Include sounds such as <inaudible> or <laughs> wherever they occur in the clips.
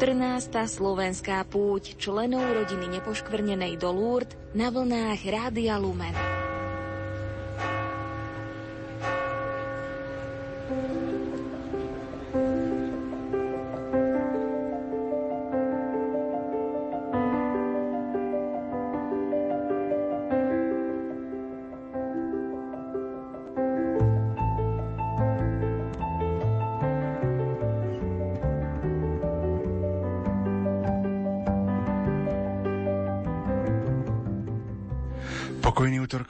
14. slovenská púť členov rodiny nepoškvrnenej do Lourdes na vlnách Rádia Lumen.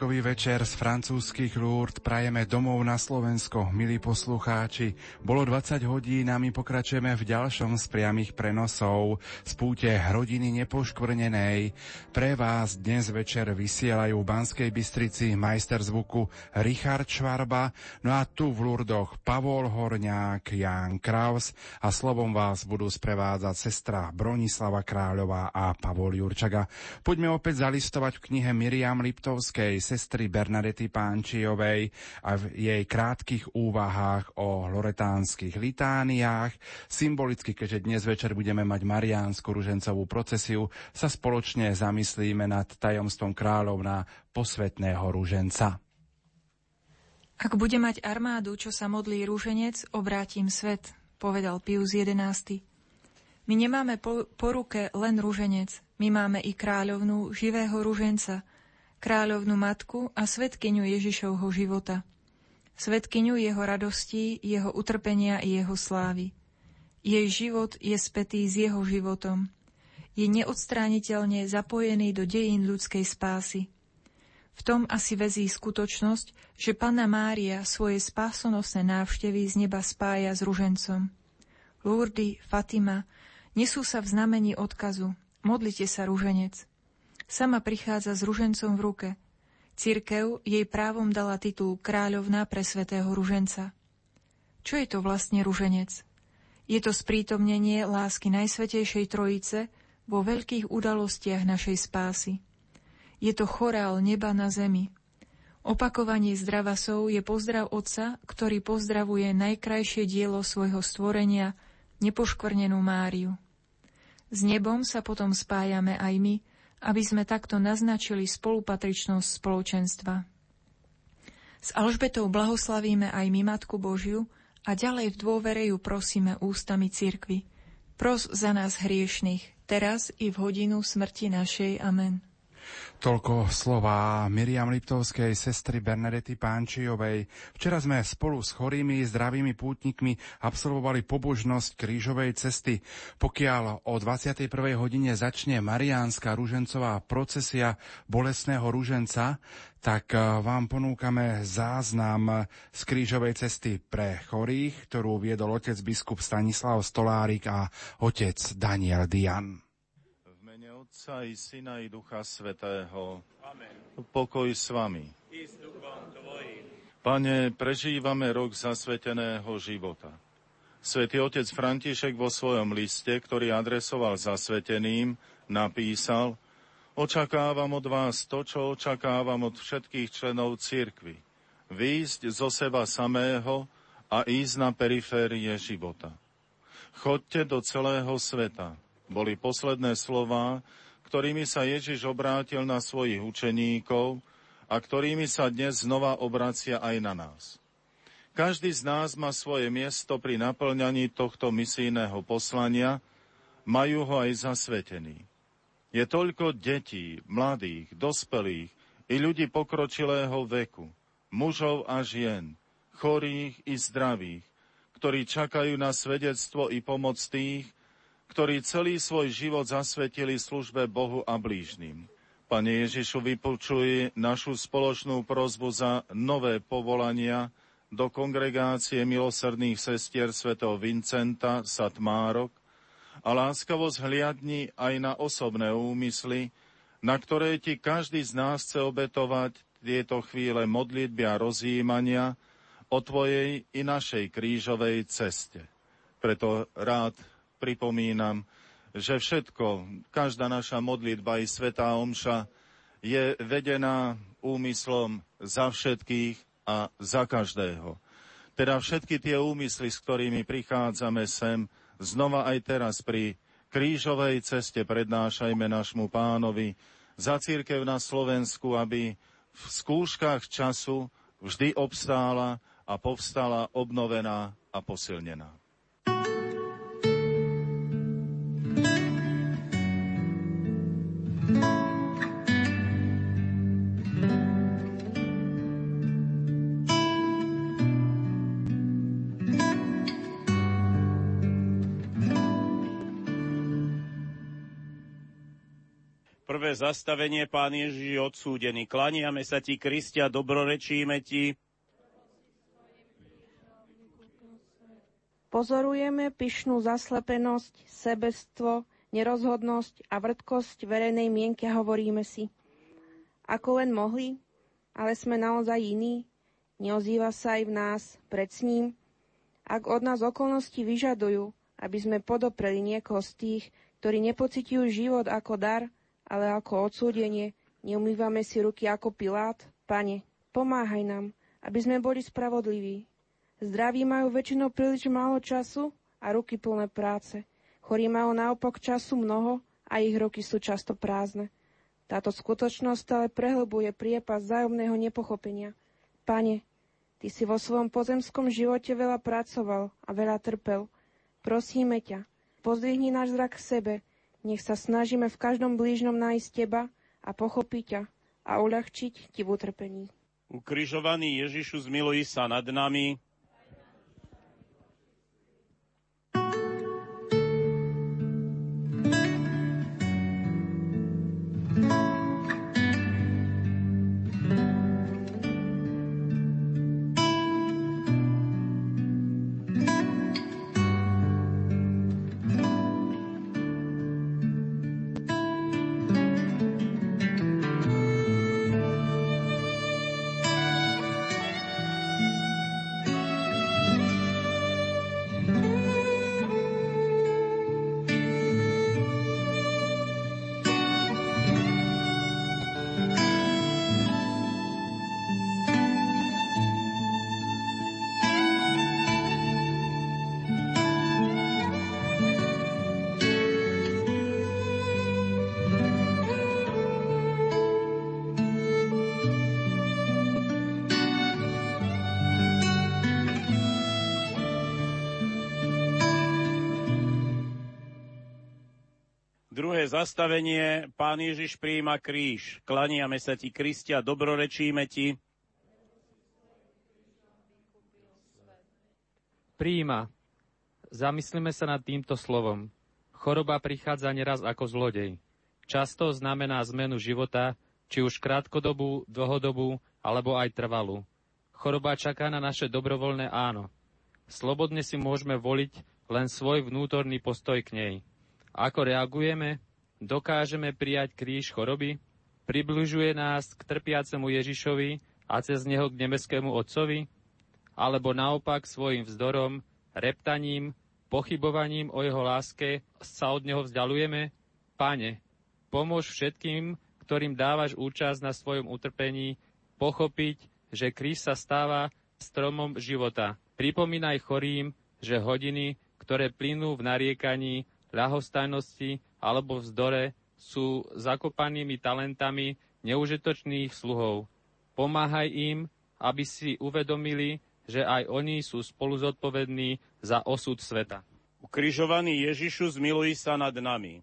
Marco večer z francúzskych Lourdes prajeme domov na Slovensko, milí poslucháči. Bolo 20 hodín a my pokračujeme v ďalšom z priamých prenosov z púte rodiny nepoškvrnenej. Pre vás dnes večer vysielajú v Banskej Bystrici majster zvuku Richard Švarba, no a tu v Lurdoch Pavol Horňák, Jan Kraus a slovom vás budú sprevádzať sestra Bronislava Kráľová a Pavol Jurčaga. Poďme opäť zalistovať v knihe Miriam Liptovskej svojej sestry Bernadety Pánčiovej a v jej krátkých úvahách o loretánskych litániách. Symbolicky, keďže dnes večer budeme mať Mariánsku ružencovú procesiu, sa spoločne zamyslíme nad tajomstvom kráľovna posvetného ruženca. Ak bude mať armádu, čo sa modlí rúženec, obrátim svet, povedal Pius XI. My nemáme po, po ruke len rúženec, my máme i kráľovnú živého rúženca, kráľovnú matku a svetkyňu Ježišovho života. Svetkyňu jeho radostí, jeho utrpenia i jeho slávy. Jej život je spätý s jeho životom. Je neodstrániteľne zapojený do dejín ľudskej spásy. V tom asi vezí skutočnosť, že Panna Mária svoje spásonosné návštevy z neba spája s ružencom. Lurdy, Fatima nesú sa v znamení odkazu. Modlite sa, ruženec. Sama prichádza s ružencom v ruke. Cirkev jej právom dala titul kráľovná pre svetého ruženca. Čo je to vlastne ruženec? Je to sprítomnenie lásky Najsvetejšej Trojice vo veľkých udalostiach našej spásy. Je to chorál neba na zemi. Opakovanie zdravasov je pozdrav Otca, ktorý pozdravuje najkrajšie dielo svojho stvorenia, nepoškvrnenú Máriu. S nebom sa potom spájame aj my, aby sme takto naznačili spolupatričnosť spoločenstva. S Alžbetou blahoslavíme aj my Matku Božiu a ďalej v dôvere ju prosíme ústami cirkvy. Pros za nás hriešných, teraz i v hodinu smrti našej. Amen. Toľko slova Miriam Liptovskej, sestry Bernadety Pánčiovej. Včera sme spolu s chorými, zdravými pútnikmi absolvovali pobožnosť krížovej cesty. Pokiaľ o 21. hodine začne Mariánska ružencová procesia bolesného ruženca, tak eh, vám ponúkame záznam z krížovej cesty pre chorých, ktorú viedol otec biskup Stanislav Stolárik a otec Daniel Dian. Otca i Syna i Ducha Svetého. Amen. Pokoj s vami. Pane, prežívame rok zasveteného života. Svetý otec František vo svojom liste, ktorý adresoval zasveteným, napísal Očakávam od vás to, čo očakávam od všetkých členov cirkvy. Výjsť zo seba samého a ísť na periférie života. Chodte do celého sveta, boli posledné slová, ktorými sa Ježiš obrátil na svojich učeníkov a ktorými sa dnes znova obracia aj na nás. Každý z nás má svoje miesto pri naplňaní tohto misijného poslania, majú ho aj zasvetený. Je toľko detí, mladých, dospelých i ľudí pokročilého veku, mužov a žien, chorých i zdravých, ktorí čakajú na svedectvo i pomoc tých, ktorí celý svoj život zasvetili službe Bohu a blížnym. Pane Ježišu, vypočuj našu spoločnú prozbu za nové povolania do kongregácie milosrdných sestier svätého Vincenta Satmárok a láskavo zhliadni aj na osobné úmysly, na ktoré ti každý z nás chce obetovať tieto chvíle modlitby a rozjímania o Tvojej i našej krížovej ceste. Preto rád pripomínam, že všetko, každá naša modlitba i svetá omša je vedená úmyslom za všetkých a za každého. Teda všetky tie úmysly, s ktorými prichádzame sem, znova aj teraz pri krížovej ceste prednášajme našmu pánovi za církev na Slovensku, aby v skúškach času vždy obstála a povstala obnovená a posilnená. Zastavenie, Pán Ježiš je odsúdený. Klaniame sa Ti, Kristia, dobrorečíme Ti. Pozorujeme pyšnú zaslepenosť, sebestvo, nerozhodnosť a vrtkosť verejnej mienky a hovoríme si. Ako len mohli, ale sme naozaj iní, neozýva sa aj v nás, pred ním. Ak od nás okolnosti vyžadujú, aby sme podopreli niekoho z tých, ktorí nepocitujú život ako dar, ale ako odsúdenie. Neumývame si ruky ako Pilát. Pane, pomáhaj nám, aby sme boli spravodliví. Zdraví majú väčšinou príliš málo času a ruky plné práce. Chorí majú naopak času mnoho a ich ruky sú často prázdne. Táto skutočnosť ale prehlbuje priepas zájomného nepochopenia. Pane, Ty si vo svojom pozemskom živote veľa pracoval a veľa trpel. Prosíme ťa, pozdvihni náš zrak k sebe, nech sa snažíme v každom blížnom nájsť Teba a pochopiť ťa a uľahčiť Ti v utrpení. Ukrižovaný Ježišu, zmiluj sa nad nami, Druhé zastavenie, Pán Ježiš prijíma kríž. Klaniame sa Ti, Kristia, dobrorečíme Ti. Prijíma. Zamyslíme sa nad týmto slovom. Choroba prichádza neraz ako zlodej. Často znamená zmenu života, či už krátkodobú, dlhodobú, alebo aj trvalú. Choroba čaká na naše dobrovoľné áno. Slobodne si môžeme voliť len svoj vnútorný postoj k nej. Ako reagujeme? Dokážeme prijať kríž choroby? Približuje nás k trpiacemu Ježišovi a cez neho k nebeskému Otcovi? Alebo naopak svojim vzdorom, reptaním, pochybovaním o jeho láske sa od neho vzdialujeme? Pane, pomôž všetkým, ktorým dávaš účasť na svojom utrpení, pochopiť, že kríž sa stáva stromom života. Pripomínaj chorým, že hodiny, ktoré plynú v nariekaní, ľahostajnosti alebo vzdore sú zakopanými talentami neužitočných sluhov. Pomáhaj im, aby si uvedomili, že aj oni sú spolu zodpovední za osud sveta. Ukrižovaný Ježišu, zmiluj sa nad nami.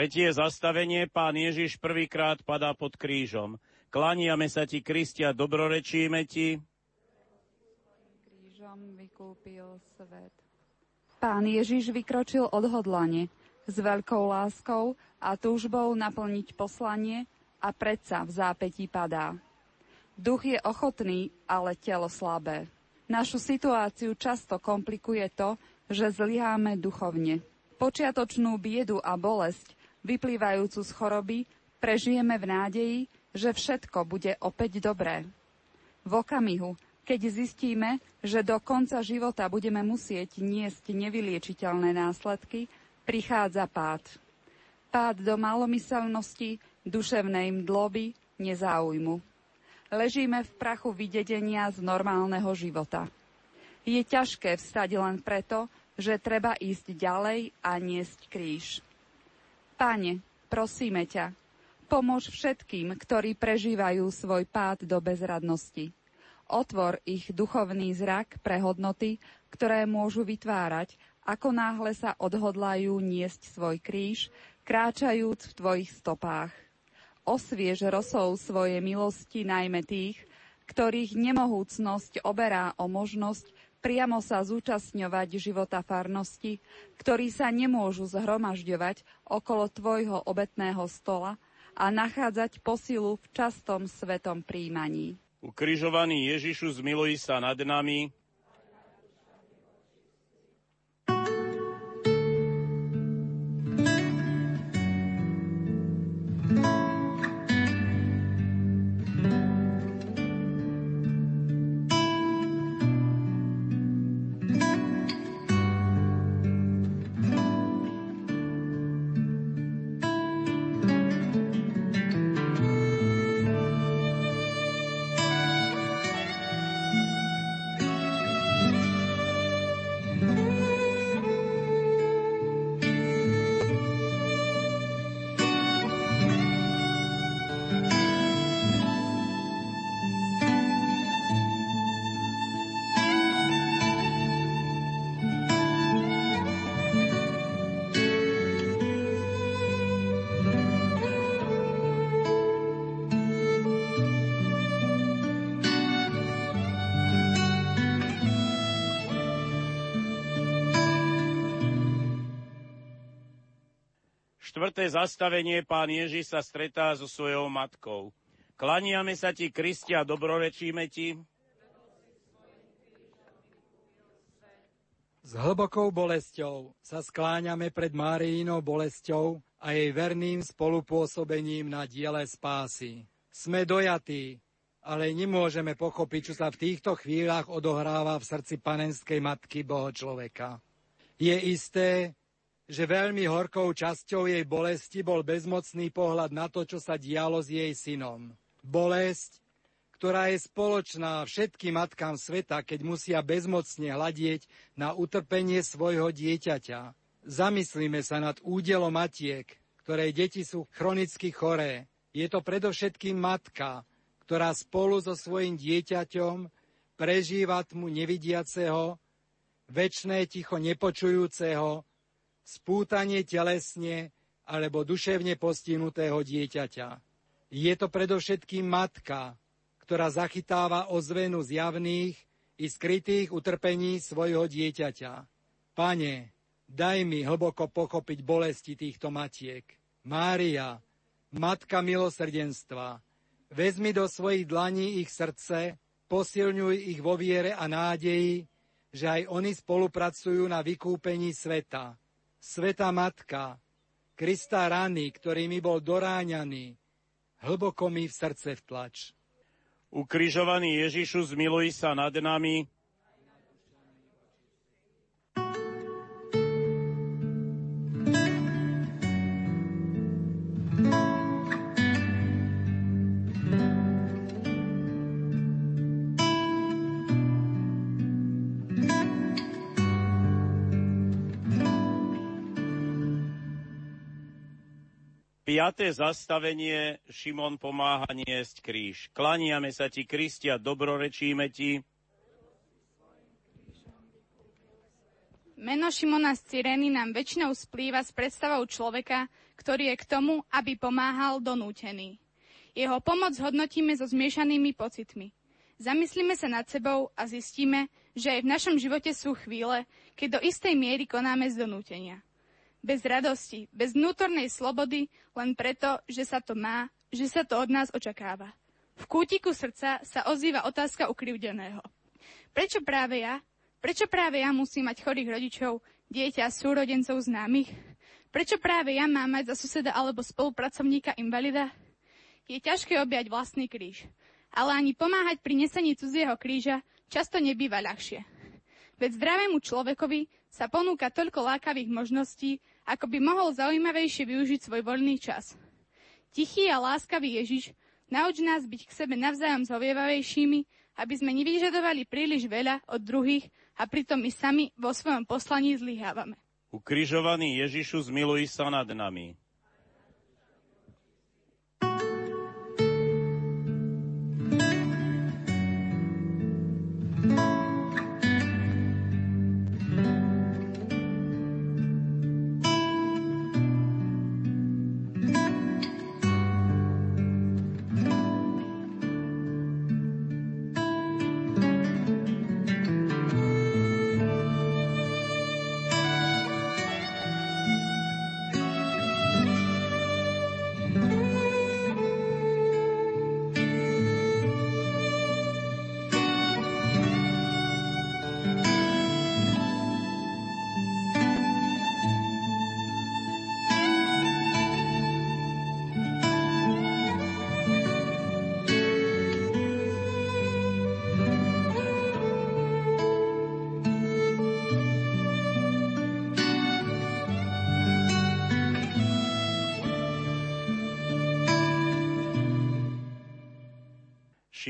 Tretie zastavenie, pán Ježiš prvýkrát padá pod krížom. Klaniame sa ti, Kristia, dobrorečíme ti. Krížom vykúpil svet. Pán Ježiš vykročil odhodlane, s veľkou láskou a túžbou naplniť poslanie a predsa v zápetí padá. Duch je ochotný, ale telo slabé. Našu situáciu často komplikuje to, že zlyháme duchovne. Počiatočnú biedu a bolesť vyplývajúcu z choroby, prežijeme v nádeji, že všetko bude opäť dobré. V okamihu, keď zistíme, že do konca života budeme musieť niesť nevyliečiteľné následky, prichádza pád. Pád do malomyselnosti, duševnej mdloby, nezáujmu. Ležíme v prachu vydedenia z normálneho života. Je ťažké vstať len preto, že treba ísť ďalej a niesť kríž. Pane, prosíme ťa, pomôž všetkým, ktorí prežívajú svoj pád do bezradnosti Otvor ich duchovný zrak pre hodnoty, ktoré môžu vytvárať, ako náhle sa odhodlajú niesť svoj kríž, kráčajúc v tvojich stopách. Osviež rosou svoje milosti najmä tých, ktorých nemohúcnosť oberá o možnosť priamo sa zúčastňovať života farnosti, ktorí sa nemôžu zhromažďovať okolo tvojho obetného stola a nachádzať posilu v častom svetom príjmaní. Ukrižovaný Ježišu, zmiluj sa nad nami. Štvrté zastavenie pán Ježiš sa stretá so svojou matkou. Klaniame sa ti, Kristia, dobrorečíme ti. S hlbokou bolesťou sa skláňame pred Máriinou bolesťou a jej verným spolupôsobením na diele spásy. Sme dojatí, ale nemôžeme pochopiť, čo sa v týchto chvíľach odohráva v srdci panenskej matky Boho človeka. Je isté, že veľmi horkou časťou jej bolesti bol bezmocný pohľad na to, čo sa dialo s jej synom. Bolesť, ktorá je spoločná všetkým matkám sveta, keď musia bezmocne hľadieť na utrpenie svojho dieťaťa. Zamyslíme sa nad údelom matiek, ktoré deti sú chronicky choré. Je to predovšetkým matka, ktorá spolu so svojim dieťaťom prežíva tmu nevidiaceho, väčšné ticho nepočujúceho, spútanie telesne alebo duševne postihnutého dieťaťa. Je to predovšetkým matka, ktorá zachytáva ozvenu zjavných i skrytých utrpení svojho dieťaťa. Pane, daj mi hlboko pochopiť bolesti týchto matiek. Mária, Matka milosrdenstva, vezmi do svojich dlaní ich srdce, posilňuj ich vo viere a nádeji, že aj oni spolupracujú na vykúpení sveta. Sveta Matka, Krista rany, ktorými bol doráňaný, hlboko mi v srdce vtlač. Ukrižovaný Ježišu, zmiluj sa nad nami, Piaté zastavenie Šimon pomáha niesť kríž. Klaniame sa ti, Kristia, dobrorečíme ti. Meno Šimona z Cyreny nám väčšinou splýva s predstavou človeka, ktorý je k tomu, aby pomáhal donútený. Jeho pomoc hodnotíme so zmiešanými pocitmi. Zamyslíme sa nad sebou a zistíme, že aj v našom živote sú chvíle, keď do istej miery konáme z donútenia bez radosti, bez vnútornej slobody, len preto, že sa to má, že sa to od nás očakáva. V kútiku srdca sa ozýva otázka ukrivdeného. Prečo práve ja? Prečo práve ja musím mať chorých rodičov, dieťa, súrodencov známych? Prečo práve ja mám mať za suseda alebo spolupracovníka invalida? Je ťažké objať vlastný kríž. ale ani pomáhať pri nesení cudzieho kríža často nebýva ľahšie. Veď zdravému človekovi sa ponúka toľko lákavých možností, ako by mohol zaujímavejšie využiť svoj voľný čas. Tichý a láskavý Ježiš nauč nás byť k sebe navzájom zhovievavejšími, aby sme nevyžadovali príliš veľa od druhých a pritom my sami vo svojom poslaní zlyhávame. Ukrižovaný Ježišu, zmiluj sa nad nami.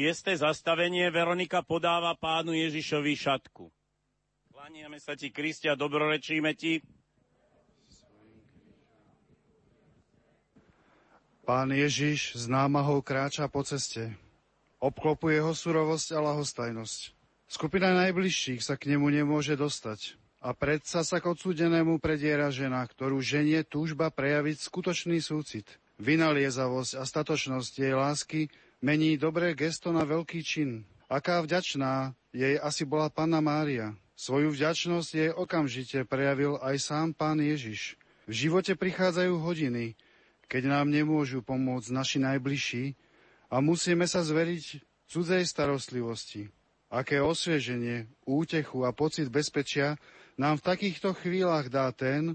Šiesté zastavenie Veronika podáva pánu Ježišovi šatku. Klaniame sa ti, Kristia, dobrorečíme ti. Pán Ježiš s námahou kráča po ceste. Obklopuje ho surovosť a lahostajnosť. Skupina najbližších sa k nemu nemôže dostať. A predsa sa k odsúdenému prediera žena, ktorú ženie túžba prejaviť skutočný súcit. Vynaliezavosť a statočnosť jej lásky mení dobré gesto na veľký čin. Aká vďačná jej asi bola Panna Mária. Svoju vďačnosť jej okamžite prejavil aj sám Pán Ježiš. V živote prichádzajú hodiny, keď nám nemôžu pomôcť naši najbližší a musíme sa zveriť cudzej starostlivosti. Aké osvieženie, útechu a pocit bezpečia nám v takýchto chvíľach dá ten,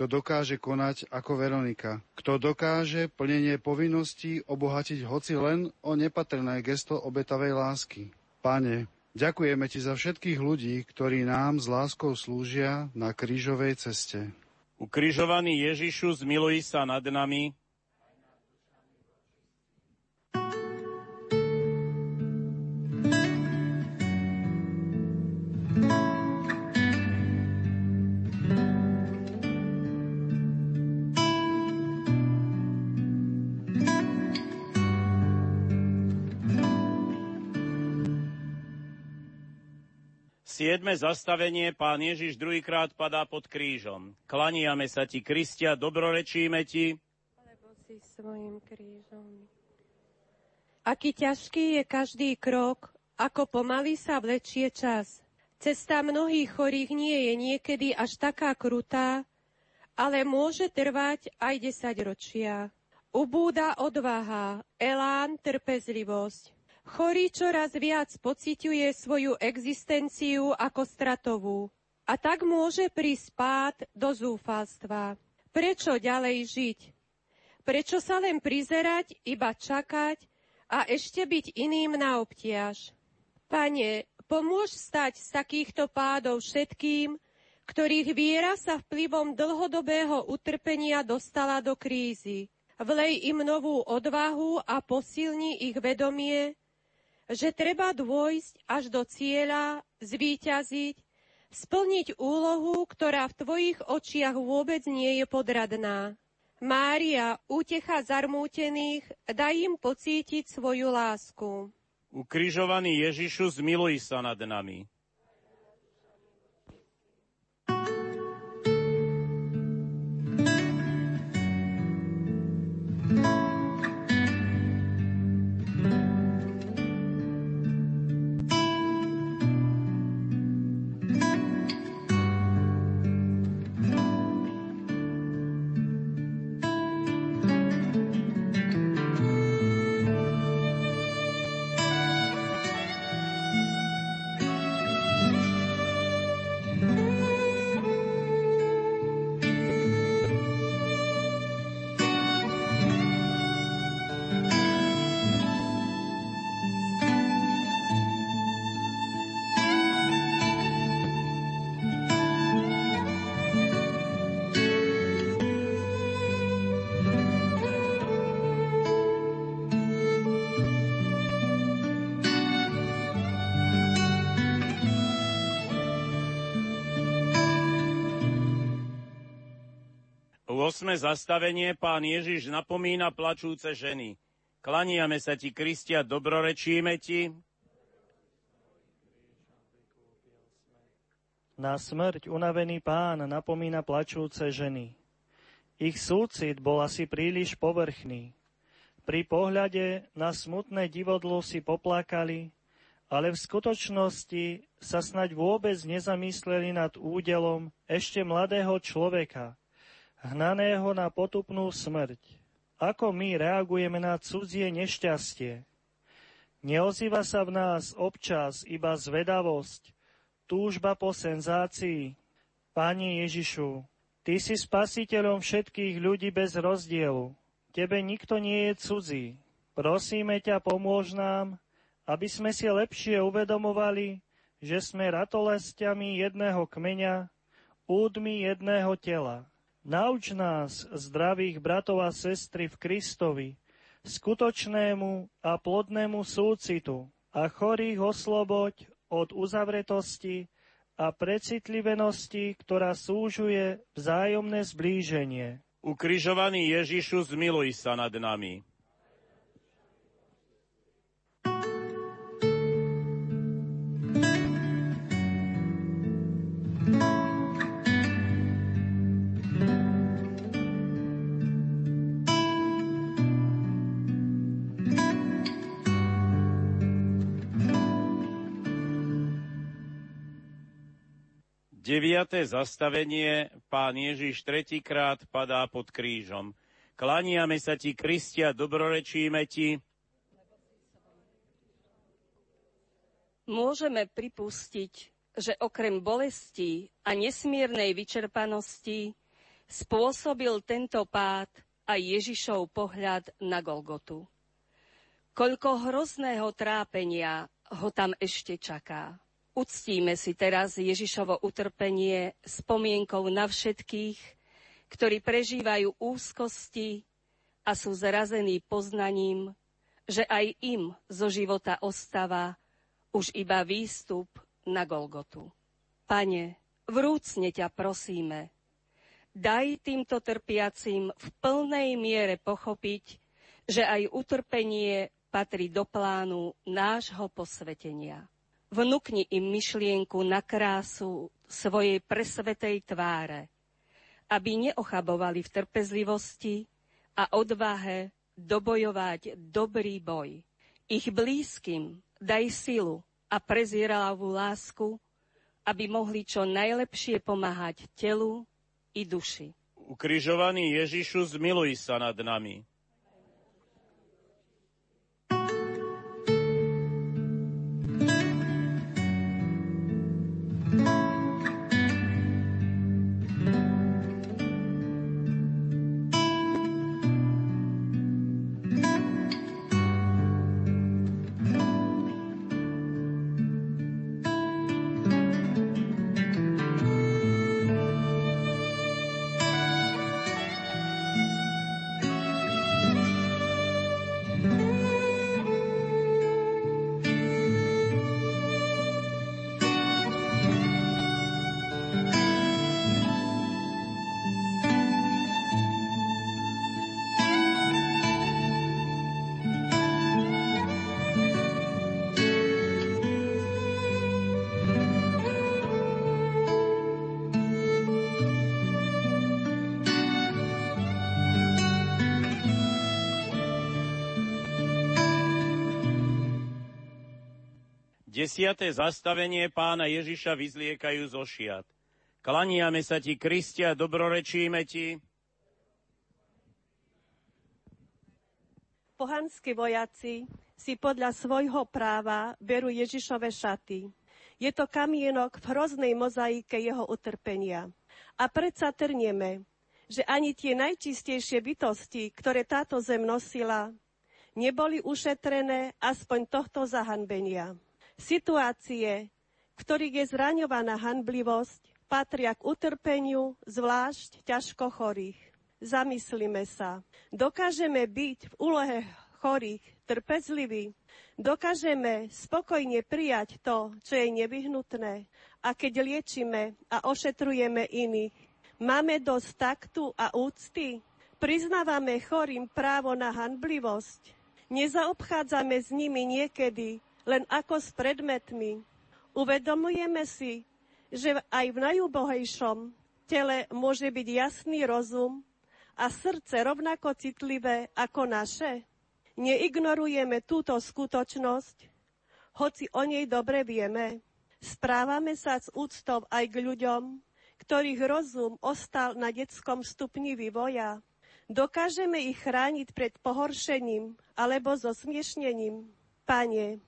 kto dokáže konať ako Veronika, kto dokáže plnenie povinností obohatiť hoci len o nepatrné gesto obetavej lásky. Pane, ďakujeme Ti za všetkých ľudí, ktorí nám s láskou slúžia na krížovej ceste. Ukrižovaný Ježišu, zmiluj sa nad nami, Siedme zastavenie, pán Ježiš druhýkrát padá pod krížom. Klaniame sa ti, Kristia, dobrorečíme ti. Lebo si svojim krížom. Aký ťažký je každý krok, ako pomaly sa vlečie čas. Cesta mnohých chorých nie je niekedy až taká krutá, ale môže trvať aj desaťročia. Ubúda odvaha, elán, trpezlivosť. Chorý čoraz viac pociťuje svoju existenciu ako stratovú a tak môže prísť pád do zúfalstva. Prečo ďalej žiť? Prečo sa len prizerať, iba čakať a ešte byť iným na obtiaž? Pane, pomôž stať z takýchto pádov všetkým, ktorých viera sa vplyvom dlhodobého utrpenia dostala do krízy. Vlej im novú odvahu a posilni ich vedomie, že treba dôjsť až do cieľa, zvíťaziť, splniť úlohu, ktorá v tvojich očiach vôbec nie je podradná. Mária, útecha zarmútených, daj im pocítiť svoju lásku. Ukrižovaný Ježišu, zmiluj sa nad nami. Osme zastavenie pán Ježiš napomína plačúce ženy. Klaniame sa ti, Kristia, dobrorečíme ti. Na smrť unavený pán napomína plačúce ženy. Ich súcit bol asi príliš povrchný. Pri pohľade na smutné divodlo si poplakali, ale v skutočnosti sa snaď vôbec nezamysleli nad údelom ešte mladého človeka, hnaného na potupnú smrť. Ako my reagujeme na cudzie nešťastie? Neozýva sa v nás občas iba zvedavosť, túžba po senzácii. Pane Ježišu, Ty si spasiteľom všetkých ľudí bez rozdielu. Tebe nikto nie je cudzí. Prosíme ťa, pomôž nám, aby sme si lepšie uvedomovali, že sme ratolestiami jedného kmeňa, údmi jedného tela. Nauč nás, zdravých bratov a sestry v Kristovi, skutočnému a plodnému súcitu a chorých osloboď od uzavretosti a precitlivenosti, ktorá súžuje vzájomné zblíženie. Ukrižovaný Ježišu, zmiluj sa nad nami. 9. zastavenie pán Ježiš tretíkrát padá pod krížom. Klaniame sa ti, Kristia, dobrorečíme ti. Môžeme pripustiť, že okrem bolesti a nesmiernej vyčerpanosti spôsobil tento pád aj Ježišov pohľad na Golgotu. Koľko hrozného trápenia ho tam ešte čaká. Uctíme si teraz Ježišovo utrpenie spomienkou na všetkých, ktorí prežívajú úzkosti a sú zrazení poznaním, že aj im zo života ostáva už iba výstup na Golgotu. Pane, vrúcne ťa prosíme, daj týmto trpiacim v plnej miere pochopiť, že aj utrpenie patrí do plánu nášho posvetenia. Vnúkni im myšlienku na krásu svojej presvetej tváre, aby neochabovali v trpezlivosti a odvahe dobojovať dobrý boj. Ich blízkym daj silu a prezieravú lásku, aby mohli čo najlepšie pomáhať telu i duši. Ukrižovaný Ježišu, zmiluj sa nad nami. Desiate zastavenie pána Ježiša vyzliekajú zo šiat. Klaniame sa ti, Kristia, dobrorečíme ti. Pohanskí vojaci si podľa svojho práva berú Ježišove šaty. Je to kamienok v hroznej mozaike jeho utrpenia. A predsa trnieme, že ani tie najčistejšie bytosti, ktoré táto zem nosila, neboli ušetrené aspoň tohto zahanbenia. Situácie, ktorých je zraňovaná hanblivosť, patria k utrpeniu zvlášť ťažko chorých. Zamyslíme sa. Dokážeme byť v úlohe chorých trpezliví? Dokážeme spokojne prijať to, čo je nevyhnutné? A keď liečíme a ošetrujeme iných, Máme dosť taktu a úcty? Priznávame chorým právo na hanblivosť? Nezaobchádzame s nimi niekedy len ako s predmetmi. Uvedomujeme si, že aj v najúbohejšom tele môže byť jasný rozum a srdce rovnako citlivé ako naše? Neignorujeme túto skutočnosť, hoci o nej dobre vieme. Správame sa s úctou aj k ľuďom, ktorých rozum ostal na detskom stupni vývoja. Dokážeme ich chrániť pred pohoršením alebo zosmiešnením. Pane,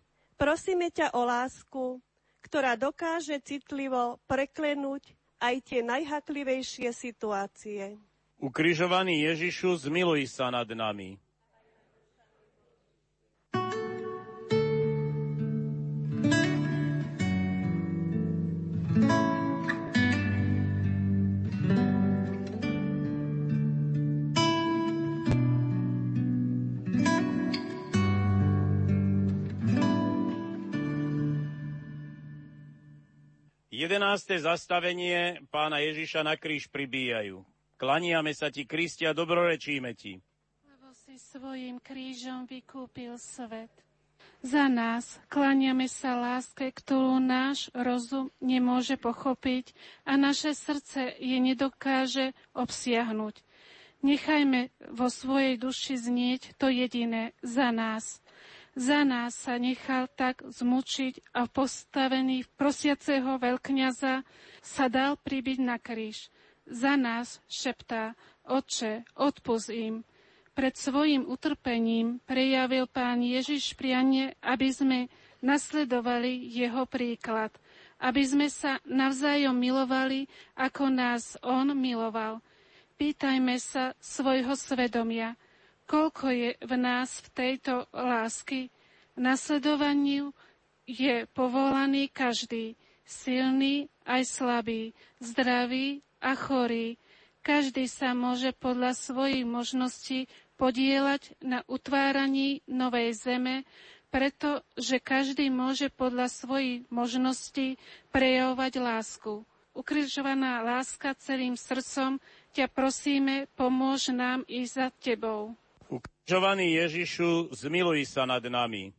prosíme ťa o lásku, ktorá dokáže citlivo preklenúť aj tie najhaklivejšie situácie. Ukrižovaný Ježišu, zmiluj sa nad nami. 11. zastavenie pána Ježiša na kríž pribíjajú. Klaniame sa ti, Kristia, dobrorečíme ti. Lebo si svojim krížom vykúpil svet. Za nás klaniame sa láske, ktorú náš rozum nemôže pochopiť a naše srdce je nedokáže obsiahnuť. Nechajme vo svojej duši znieť to jediné za nás. Za nás sa nechal tak zmučiť a postavený v prosiaceho veľkňaza sa dal pribiť na kríž. Za nás šeptá, Oče, odpust im. Pred svojim utrpením prejavil pán Ježiš prianie, aby sme nasledovali jeho príklad, aby sme sa navzájom milovali, ako nás on miloval. Pýtajme sa svojho svedomia, koľko je v nás v tejto lásky. Nasledovaniu je povolaný každý, silný aj slabý, zdravý a chorý. Každý sa môže podľa svojich možností podielať na utváraní novej zeme, pretože každý môže podľa svojich možností prejavovať lásku. Ukrižovaná láska celým srdcom ťa prosíme, pomôž nám i za tebou. Ukrižovaný Ježišu, zmiluj sa nad nami.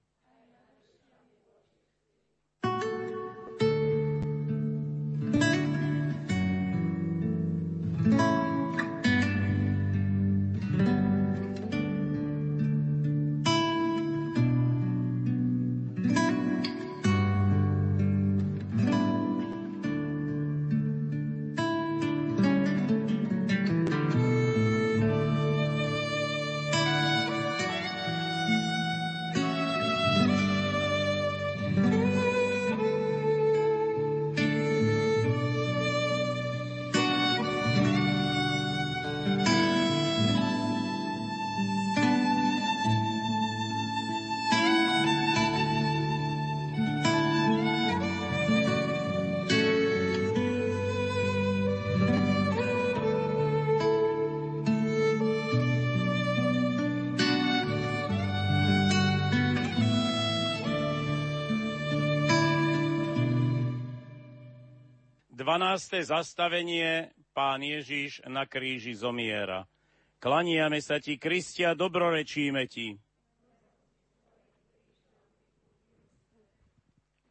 12. zastavenie Pán Ježiš na kríži zomiera. Klaniame sa ti, Kristia, dobrorečíme ti.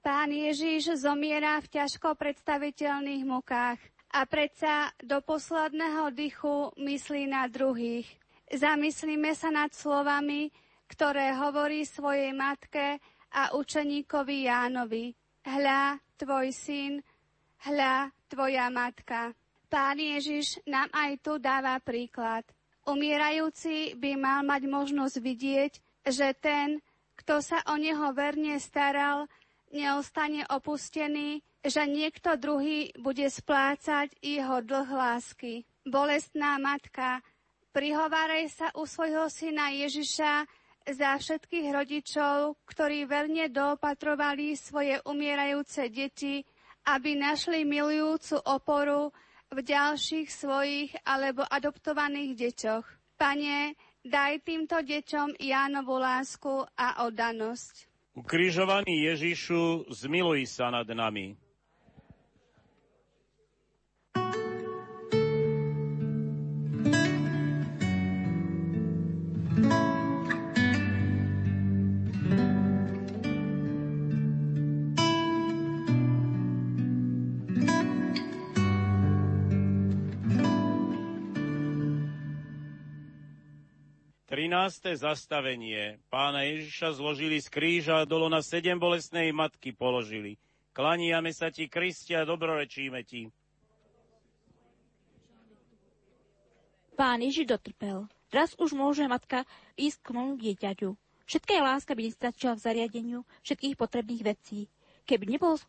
Pán Ježiš zomiera v ťažko predstaviteľných mukách a predsa do posledného dychu myslí na druhých. Zamyslíme sa nad slovami, ktoré hovorí svojej matke a učeníkovi Jánovi. Hľa, tvoj syn, Hľa, tvoja matka. Pán Ježiš nám aj tu dáva príklad. Umierajúci by mal mať možnosť vidieť, že ten, kto sa o neho verne staral, neostane opustený, že niekto druhý bude splácať jeho dlh lásky. Bolestná matka, prihováraj sa u svojho syna Ježiša za všetkých rodičov, ktorí verne doopatrovali svoje umierajúce deti aby našli milujúcu oporu v ďalších svojich alebo adoptovaných deťoch. Pane, daj týmto deťom Jánovu lásku a oddanosť. Ukrižovaný Ježišu, zmiluj sa nad nami. 13. zastavenie. Pána Ježiša zložili z kríža, dolo na sedem bolestnej matky položili. Klaniame sa ti, Kristia, dobrorečíme ti. Pán Ježiš dotrpel. Raz už môže matka ísť k môjmu dieťaťu. Všetká láska by nestačila v zariadeniu všetkých potrebných vecí, keby nebolo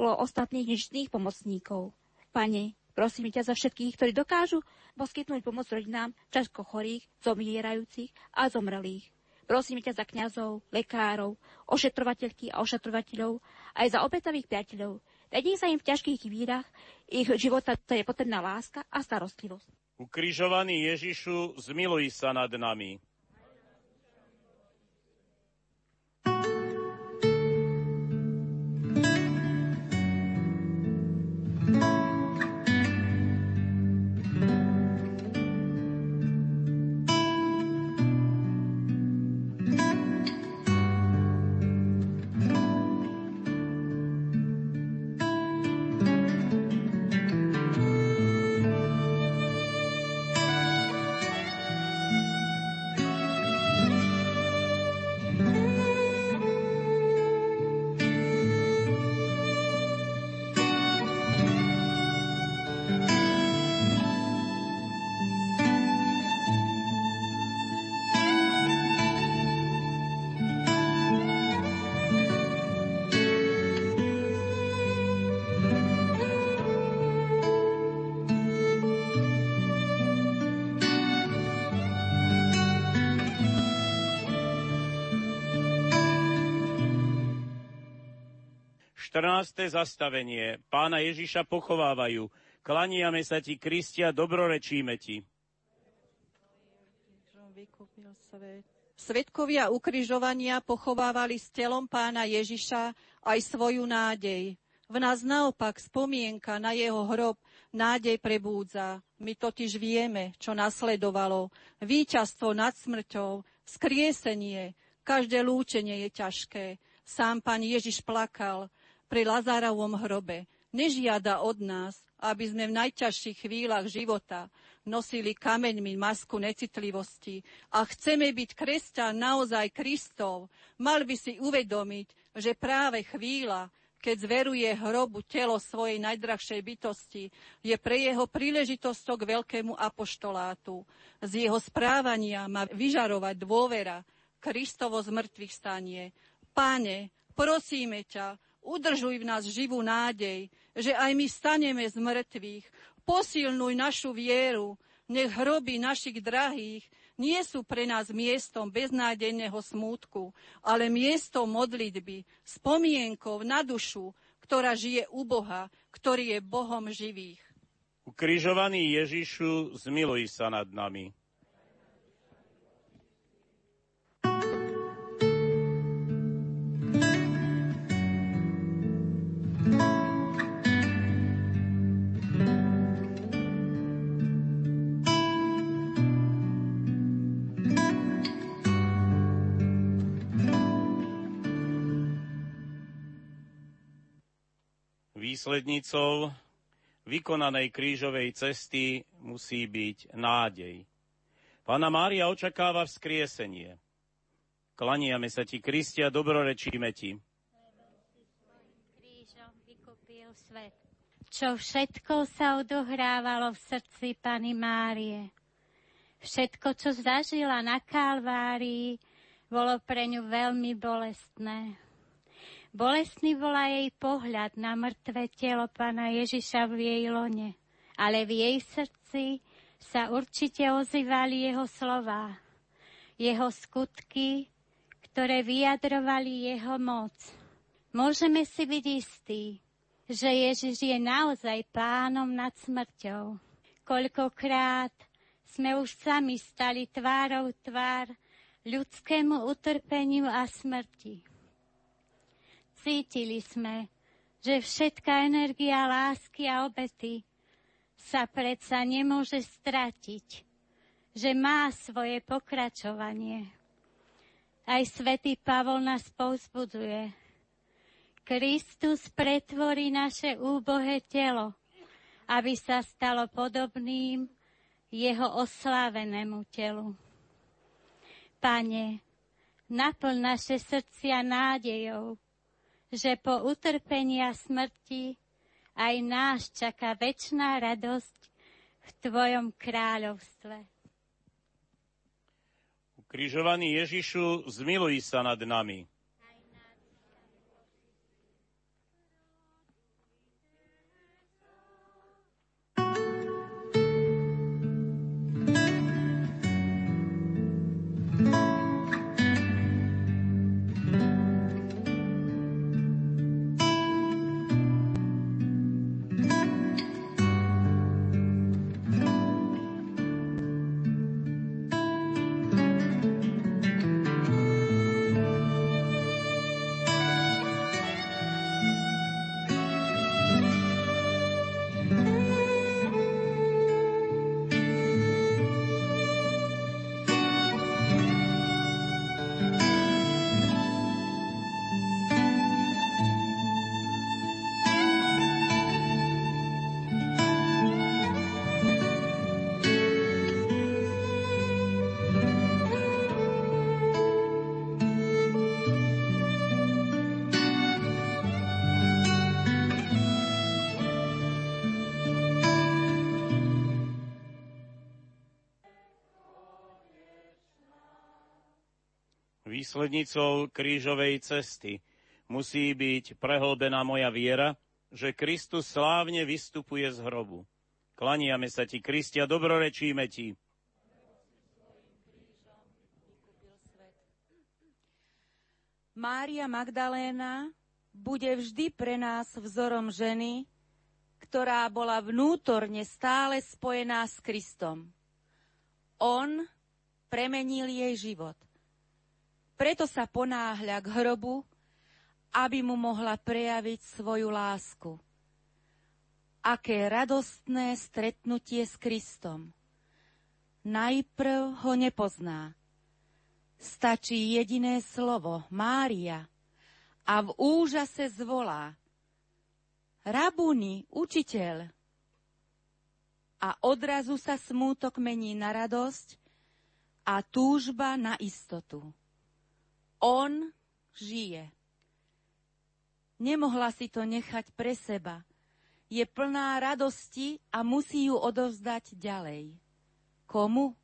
ostatných nežných pomocníkov. Pane, prosím ťa za všetkých, ktorí dokážu poskytnúť pomoc rodinám často chorých, zomierajúcich a zomrelých. Prosím ťa za kňazov, lekárov, ošetrovateľky a ošetrovateľov, aj za obetavých priateľov. Dajte sa im v ťažkých chvíľach ich života, to je potrebná láska a starostlivosť. Ukrižovaný Ježišu, zmiluj sa nad nami. 14. zastavenie. Pána Ježiša pochovávajú. Klaniame sa ti, Kristia, dobrorečíme ti. Svetkovia ukrižovania pochovávali s telom pána Ježiša aj svoju nádej. V nás naopak spomienka na jeho hrob nádej prebúdza. My totiž vieme, čo nasledovalo. Výťazstvo nad smrťou, skriesenie, každé lúčenie je ťažké. Sám pán Ježiš plakal, pri Lazárovom hrobe. Nežiada od nás, aby sme v najťažších chvíľach života nosili kameňmi masku necitlivosti a chceme byť kresťan naozaj Kristov, mal by si uvedomiť, že práve chvíľa, keď zveruje hrobu telo svojej najdrahšej bytosti, je pre jeho príležitosťou k veľkému apoštolátu. Z jeho správania má vyžarovať dôvera, Kristovo zmrtvých stanie. Páne, prosíme ťa, Udržuj v nás živú nádej, že aj my staneme z mŕtvych. Posilnuj našu vieru, nech hroby našich drahých nie sú pre nás miestom beznádejného smútku, ale miestom modlitby, spomienkou na dušu, ktorá žije u Boha, ktorý je Bohom živých. Ukrižovaný Ježišu, zmiluj sa nad nami. Výslednicou vykonanej krížovej cesty musí byť nádej. Pána Mária očakáva vzkriesenie. Klaniame sa ti, Kristia, dobrorečíme ti. Čo všetko sa odohrávalo v srdci Pany Márie. Všetko, čo zažila na Kalvárii, bolo pre ňu veľmi bolestné. Bolestný bola jej pohľad na mŕtve telo pána Ježiša v jej lone, ale v jej srdci sa určite ozývali jeho slova, jeho skutky, ktoré vyjadrovali jeho moc. Môžeme si byť istí, že Ježiš je naozaj pánom nad smrťou. Koľkokrát sme už sami stali tvárou tvár ľudskému utrpeniu a smrti. Cítili sme, že všetká energia lásky a obety sa predsa nemôže stratiť, že má svoje pokračovanie. Aj svätý Pavol nás povzbudzuje. Kristus pretvorí naše úbohé telo, aby sa stalo podobným jeho oslávenému telu. Pane, naplň naše srdcia nádejou, že po utrpení smrti aj nás čaká väčšiná radosť v Tvojom kráľovstve. Ukrižovaný Ježišu, zmiluj sa nad nami. Výslednicou krížovej cesty musí byť prehlbená moja viera, že Kristus slávne vystupuje z hrobu. Klaniame sa ti, Kristia, dobrorečíme ti. Mária Magdaléna bude vždy pre nás vzorom ženy, ktorá bola vnútorne stále spojená s Kristom. On premenil jej život. Preto sa ponáhľa k hrobu, aby mu mohla prejaviť svoju lásku. Aké radostné stretnutie s Kristom. Najprv ho nepozná. Stačí jediné slovo Mária a v úžase zvolá Rabuni, učiteľ. A odrazu sa smútok mení na radosť a túžba na istotu. On žije. Nemohla si to nechať pre seba. Je plná radosti a musí ju odovzdať ďalej. Komu?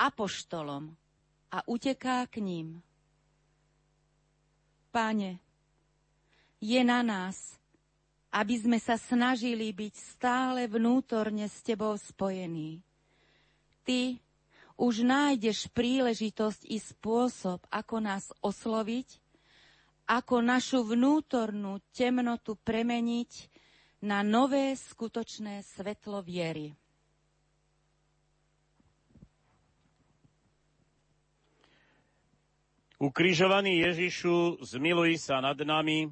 Apoštolom. A uteká k ním. Pane, je na nás, aby sme sa snažili byť stále vnútorne s Tebou spojení. Ty už nájdeš príležitosť i spôsob, ako nás osloviť, ako našu vnútornú temnotu premeniť na nové skutočné svetlo viery. Ukrižovaný Ježišu, zmiluj sa nad nami,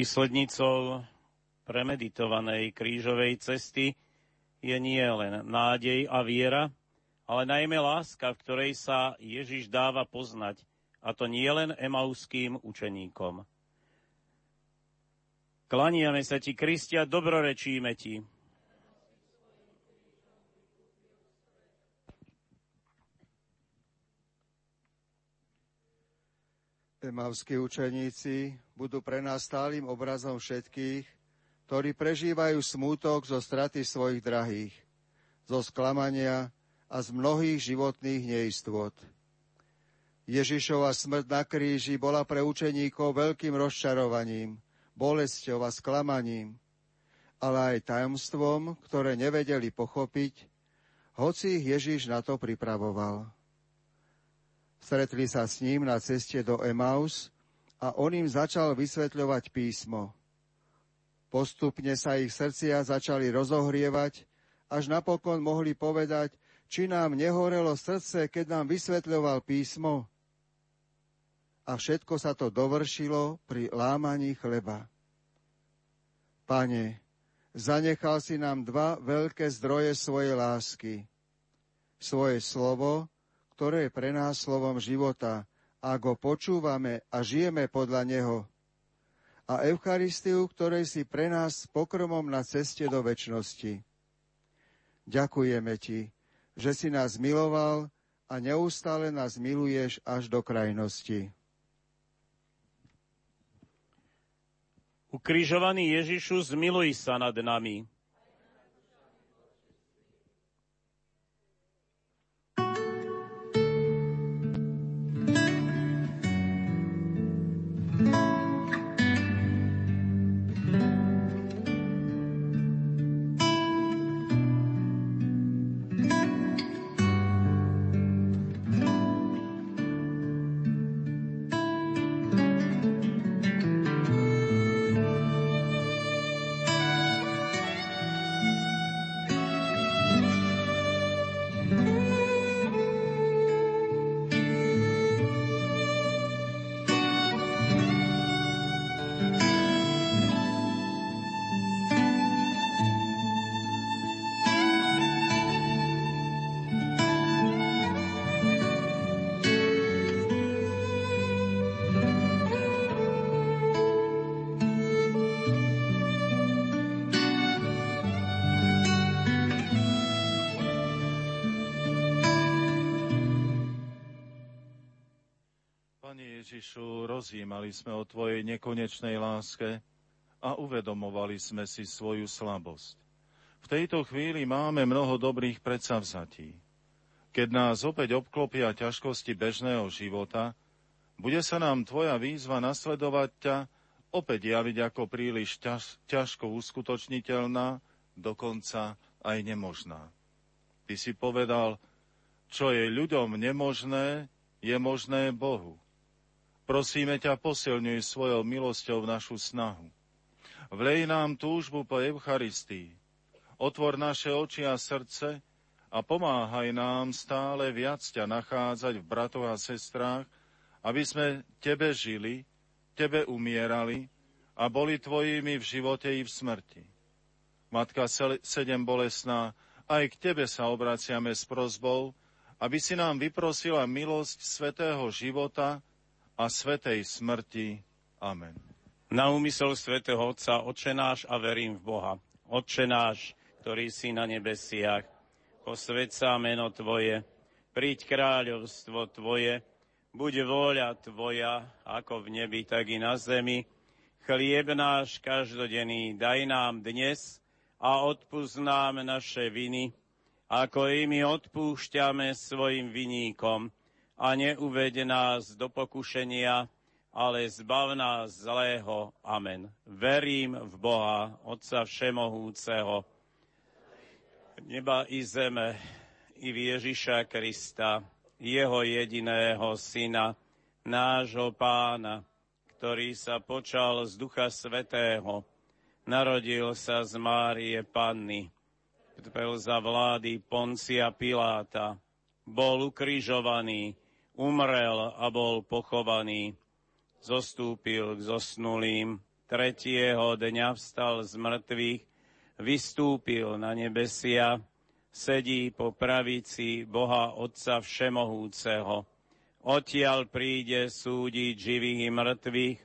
Výslednicou premeditovanej krížovej cesty je nie len nádej a viera, ale najmä láska, v ktorej sa Ježiš dáva poznať, a to nie len emauským učeníkom. Klaniame sa ti, Kristia, dobrorečíme ti. Emavskí učeníci budú pre nás stálym obrazom všetkých, ktorí prežívajú smútok zo straty svojich drahých, zo sklamania a z mnohých životných neistôt. Ježišova smrť na kríži bola pre učeníkov veľkým rozčarovaním, bolesťou a sklamaním, ale aj tajomstvom, ktoré nevedeli pochopiť, hoci ich Ježiš na to pripravoval. Stretli sa s ním na ceste do Emaus a on im začal vysvetľovať písmo. Postupne sa ich srdcia začali rozohrievať, až napokon mohli povedať, či nám nehorelo srdce, keď nám vysvetľoval písmo. A všetko sa to dovršilo pri lámaní chleba. Pane, zanechal si nám dva veľké zdroje svojej lásky. Svoje slovo, ktoré je pre nás slovom života, ak ho počúvame a žijeme podľa neho. A Eucharistiu, ktorej si pre nás pokrmom na ceste do väčšnosti. Ďakujeme Ti, že si nás miloval a neustále nás miluješ až do krajnosti. Ukrižovaný Ježišu, zmiluj sa nad nami. Ježišu, rozjímali sme o Tvojej nekonečnej láske a uvedomovali sme si svoju slabosť. V tejto chvíli máme mnoho dobrých predsavzatí. Keď nás opäť obklopia ťažkosti bežného života, bude sa nám Tvoja výzva nasledovať ťa opäť javiť ako príliš ťaž, ťažko uskutočniteľná, dokonca aj nemožná. Ty si povedal, čo je ľuďom nemožné, je možné Bohu. Prosíme ťa, posilňuj svojou milosťou našu snahu. Vlej nám túžbu po Eucharistii. Otvor naše oči a srdce a pomáhaj nám stále viac ťa nachádzať v bratoch a sestrách, aby sme Tebe žili, Tebe umierali a boli Tvojimi v živote i v smrti. Matka sedem bolesná, aj k Tebe sa obraciame s prozbou, aby si nám vyprosila milosť svetého života, a svetej smrti. Amen. Na úmysel svätého Otca, Oče náš a verím v Boha. Oče náš, ktorý si na nebesiach, posved sa meno Tvoje, príď kráľovstvo Tvoje, buď vôľa Tvoja, ako v nebi, tak i na zemi. Chlieb náš každodenný daj nám dnes a odpúsť nám naše viny, ako i my odpúšťame svojim viníkom a neuvede nás do pokušenia, ale zbav nás zlého. Amen. Verím v Boha, Otca Všemohúceho, neba i zeme, i v Ježiša Krista, jeho jediného Syna, nášho Pána, ktorý sa počal z Ducha Svetého, narodil sa z Márie Panny, trpel za vlády Poncia Piláta, bol ukrižovaný, umrel a bol pochovaný, zostúpil k zosnulým, tretieho dňa vstal z mŕtvych, vystúpil na nebesia, sedí po pravici Boha Otca Všemohúceho. Odtiaľ príde súdiť živých i mŕtvych,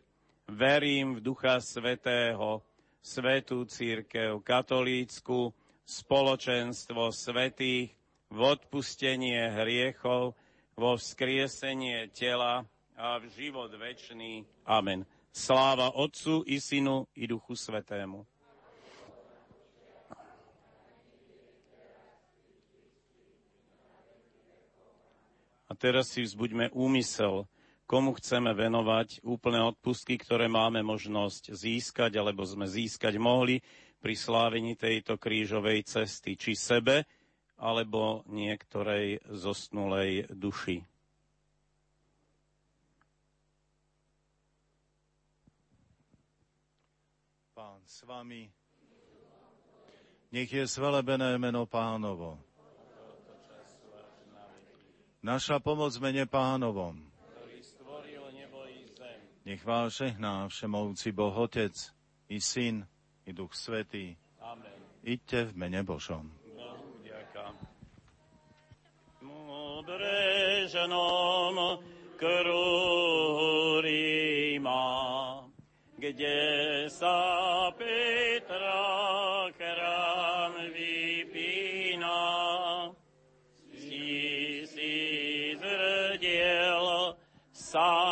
verím v Ducha Svetého, Svetú církev katolícku, spoločenstvo svetých, v odpustenie hriechov, vo vzkriesenie tela a v život večný. Amen. Sláva Otcu i Synu i Duchu Svetému. A teraz si vzbuďme úmysel, komu chceme venovať úplné odpustky, ktoré máme možnosť získať, alebo sme získať mohli pri slávení tejto krížovej cesty, či sebe, alebo niektorej zosnulej duši. Pán s vami. Nech je svelebené meno pánovo. Naša pomoc mene pánovom. Nech vás žehná všemovúci Boh Otec, i Syn, i Duch Svetý. Amen. Iďte v mene Božom. Breženom kruhu Ríma, kde sa Petra chrám vypína, si si zrdiel sa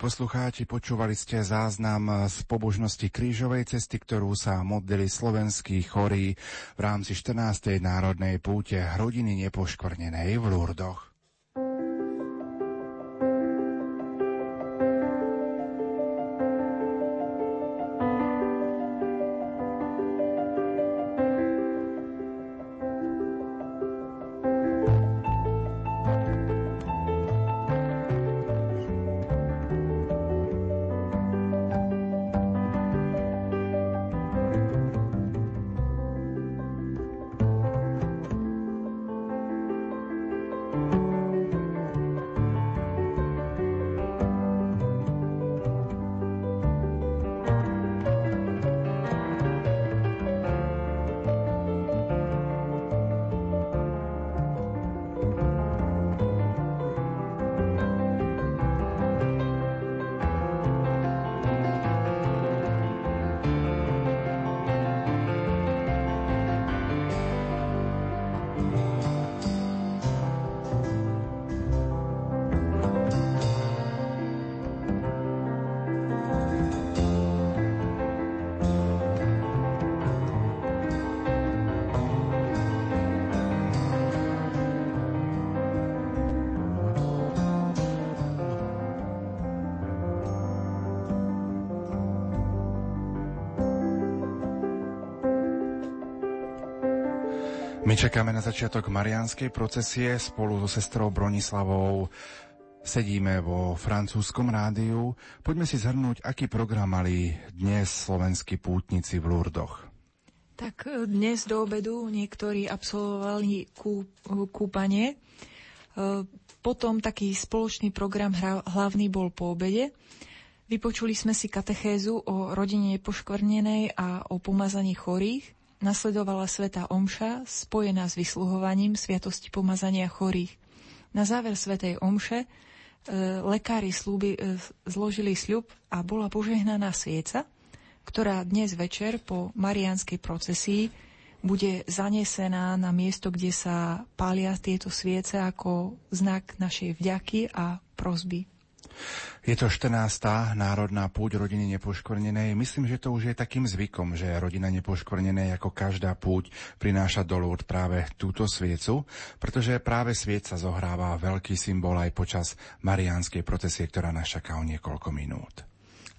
poslucháči, počúvali ste záznam z pobožnosti krížovej cesty, ktorú sa modlili slovenskí chorí v rámci 14. národnej púte Hrodiny nepoškvrnenej v Lurdoch. Čakáme na začiatok marianskej procesie spolu so sestrou Bronislavou. Sedíme vo francúzskom rádiu. Poďme si zhrnúť, aký program mali dnes slovenskí pútnici v Lurdoch. Tak e, dnes do obedu niektorí absolvovali kú, kúpanie. E, potom taký spoločný program hlavný bol po obede. Vypočuli sme si katechézu o rodine poškvrnenej a o pomazaní chorých. Nasledovala Sveta Omša, spojená s vysluhovaním Sviatosti pomazania chorých. Na záver Svetej Omše e, lekári slúby, e, zložili sľub a bola požehnaná svieca, ktorá dnes večer po marianskej procesii bude zanesená na miesto, kde sa pália tieto sviece ako znak našej vďaky a prozby. Je to 14. národná púť rodiny nepoškvrnenej. Myslím, že to už je takým zvykom, že rodina nepoškvrnenej ako každá púť prináša do Lourdes práve túto sviecu, pretože práve svieca zohráva veľký symbol aj počas mariánskej procesie, ktorá nás čaká o niekoľko minút.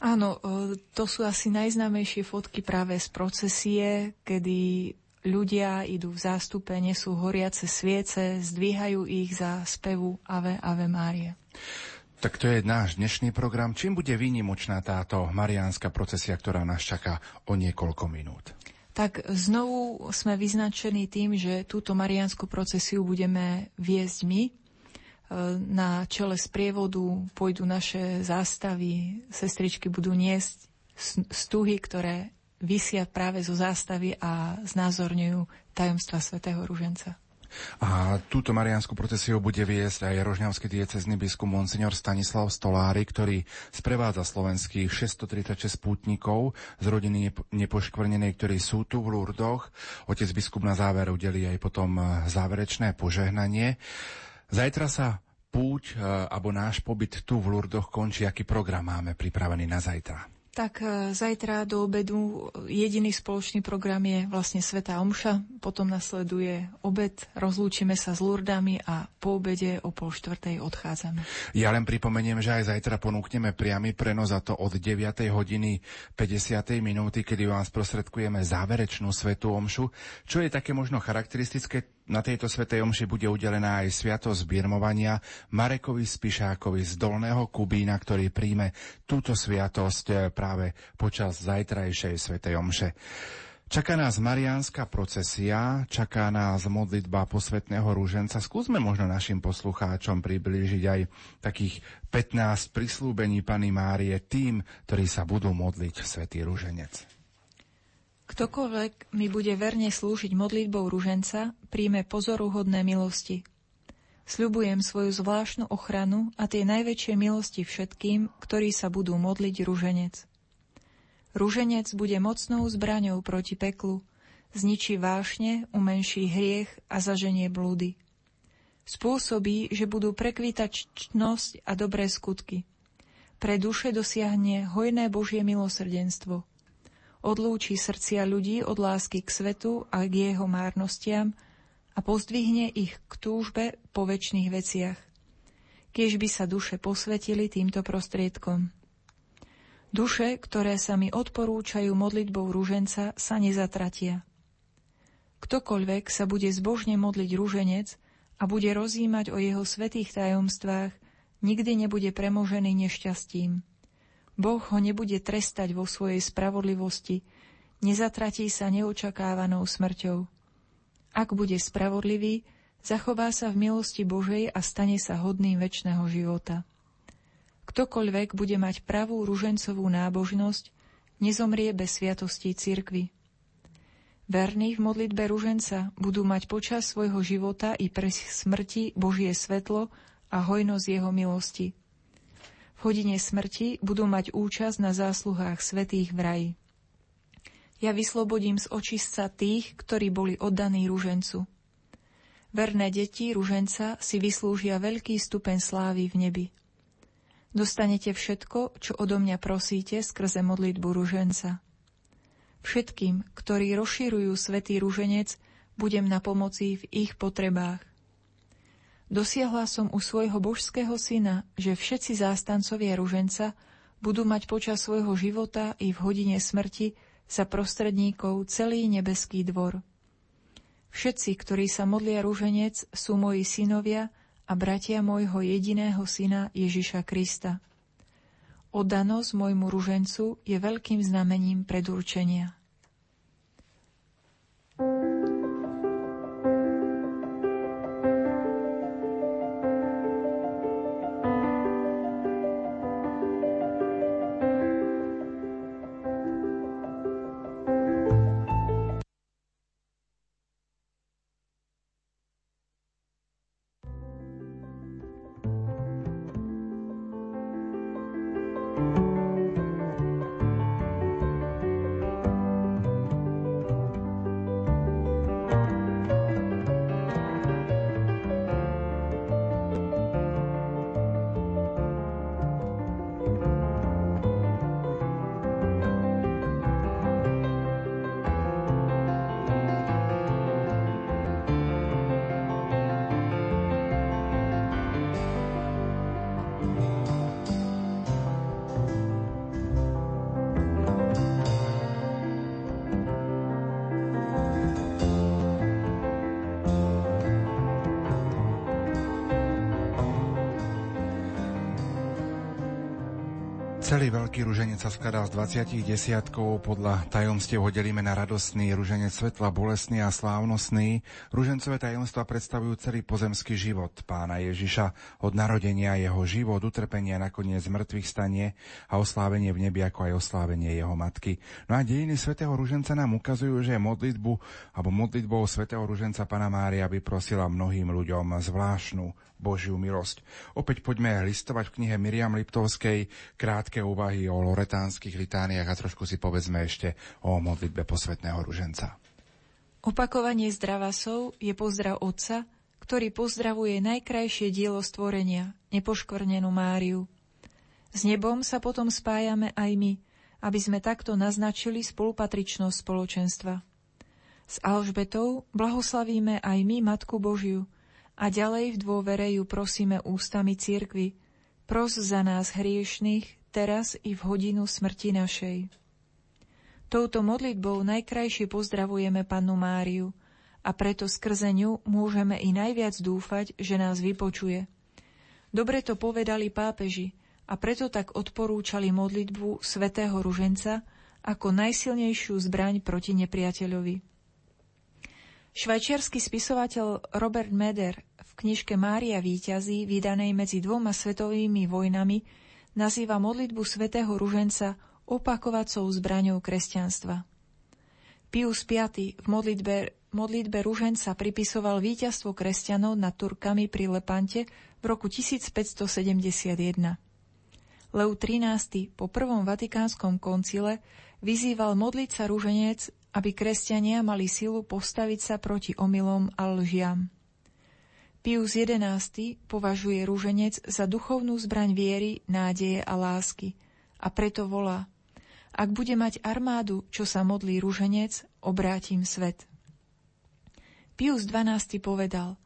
Áno, e, to sú asi najznámejšie fotky práve z procesie, kedy ľudia idú v zástupe, nesú horiace sviece, zdvíhajú ich za spevu Ave Ave Mária. Tak to je náš dnešný program. Čím bude výnimočná táto mariánska procesia, ktorá nás čaká o niekoľko minút? Tak znovu sme vyznačení tým, že túto mariánsku procesiu budeme viesť my. na čele sprievodu pôjdu naše zástavy, sestričky budú niesť stuhy, ktoré vysia práve zo zástavy a znázorňujú tajomstva svätého Ruženca. A túto mariánsku procesiu bude viesť aj rožňavský diecezný biskup Monsignor Stanislav Stolári, ktorý sprevádza slovenských 636 pútnikov z rodiny nepoškvrnenej, ktorí sú tu v Lurdoch. Otec biskup na záver udelí aj potom záverečné požehnanie. Zajtra sa púť alebo náš pobyt tu v Lurdoch končí. Aký program máme pripravený na zajtra? Tak e, zajtra do obedu jediný spoločný program je vlastne Sveta Omša, potom nasleduje obed, rozlúčime sa s Lurdami a po obede o pol štvrtej odchádzame. Ja len pripomeniem, že aj zajtra ponúkneme priamy prenos a to od 9. hodiny 50. minúty, kedy vám sprostredkujeme záverečnú Svetu Omšu, čo je také možno charakteristické na tejto svetej omši bude udelená aj sviatosť birmovania Marekovi Spišákovi z Dolného Kubína, ktorý príjme túto sviatosť eh, práve počas zajtrajšej svetej omše. Čaká nás mariánska procesia, čaká nás modlitba posvetného rúženca. Skúsme možno našim poslucháčom priblížiť aj takých 15 prislúbení Pany Márie tým, ktorí sa budú modliť Svetý rúženec. Ktokoľvek mi bude verne slúžiť modlitbou ruženca, príjme pozoruhodné milosti. Sľubujem svoju zvláštnu ochranu a tie najväčšie milosti všetkým, ktorí sa budú modliť ruženec. Ruženec bude mocnou zbraňou proti peklu, zničí vášne, umenší hriech a zaženie blúdy. Spôsobí, že budú prekvítať čtnosť a dobré skutky. Pre duše dosiahne hojné Božie milosrdenstvo – odlúči srdcia ľudí od lásky k svetu a k jeho márnostiam a pozdvihne ich k túžbe po väčšných veciach. Kiež by sa duše posvetili týmto prostriedkom. Duše, ktoré sa mi odporúčajú modlitbou rúženca, sa nezatratia. Ktokoľvek sa bude zbožne modliť rúženec a bude rozímať o jeho svetých tajomstvách, nikdy nebude premožený nešťastím. Boh ho nebude trestať vo svojej spravodlivosti, nezatratí sa neočakávanou smrťou. Ak bude spravodlivý, zachová sa v milosti Božej a stane sa hodným väčšného života. Ktokoľvek bude mať pravú ružencovú nábožnosť, nezomrie bez sviatostí cirkvy. Verní v modlitbe ruženca budú mať počas svojho života i pre smrti Božie svetlo a hojnosť jeho milosti – hodine smrti budú mať účasť na zásluhách svetých v raji. Ja vyslobodím z očistca tých, ktorí boli oddaní ružencu. Verné deti ruženca si vyslúžia veľký stupeň slávy v nebi. Dostanete všetko, čo odo mňa prosíte skrze modlitbu ruženca. Všetkým, ktorí rozširujú svetý ruženec, budem na pomoci v ich potrebách. Dosiahla som u svojho božského syna, že všetci zástancovia ruženca budú mať počas svojho života i v hodine smrti za prostredníkov celý nebeský dvor. Všetci, ktorí sa modlia ruženec, sú moji synovia a bratia môjho jediného syna Ježiša Krista. Oddanosť môjmu ružencu je veľkým znamením predurčenia. Veľký ruženec sa skladá z 20 desiatkov, podľa tajomstiev ho delíme na radostný, ruženec svetla, bolestný a slávnostný. Ružencové tajomstva predstavujú celý pozemský život pána Ježiša, od narodenia jeho život, utrpenia, nakoniec mŕtvych stanie a oslávenie v nebi, ako aj oslávenie jeho matky. No a dejiny svätého ruženca nám ukazujú, že modlitbu alebo modlitbou svätého ruženca pána Mária vyprosila mnohým ľuďom zvláštnu Božiu milosť. Opäť poďme listovať v knihe Miriam Liptovskej krátke úvahy o loretánskych litániách a trošku si povedzme ešte o modlitbe posvetného ruženca. Opakovanie zdravasov je pozdrav Otca, ktorý pozdravuje najkrajšie dielo stvorenia, nepoškvrnenú Máriu. S nebom sa potom spájame aj my, aby sme takto naznačili spolupatričnosť spoločenstva. S Alžbetou blahoslavíme aj my Matku Božiu, a ďalej v dôvere ju prosíme ústami cirkvy. Pros za nás hriešných, teraz i v hodinu smrti našej. Touto modlitbou najkrajšie pozdravujeme Pannu Máriu a preto skrze ňu môžeme i najviac dúfať, že nás vypočuje. Dobre to povedali pápeži a preto tak odporúčali modlitbu svätého Ruženca ako najsilnejšiu zbraň proti nepriateľovi. Švajčiarsky spisovateľ Robert Meder v knižke Mária víťazí, vydanej medzi dvoma svetovými vojnami, nazýva modlitbu svätého Ruženca opakovacou zbraňou kresťanstva. Pius V v modlitbe, modlitbe Ruženca pripisoval víťazstvo kresťanov nad Turkami pri Lepante v roku 1571. Leu XIII po prvom vatikánskom koncile vyzýval modliť sa rúženec aby kresťania mali silu postaviť sa proti omylom a lžiam. Pius XI považuje rúženec za duchovnú zbraň viery, nádeje a lásky a preto volá Ak bude mať armádu, čo sa modlí rúženec, obrátim svet. Pius XII povedal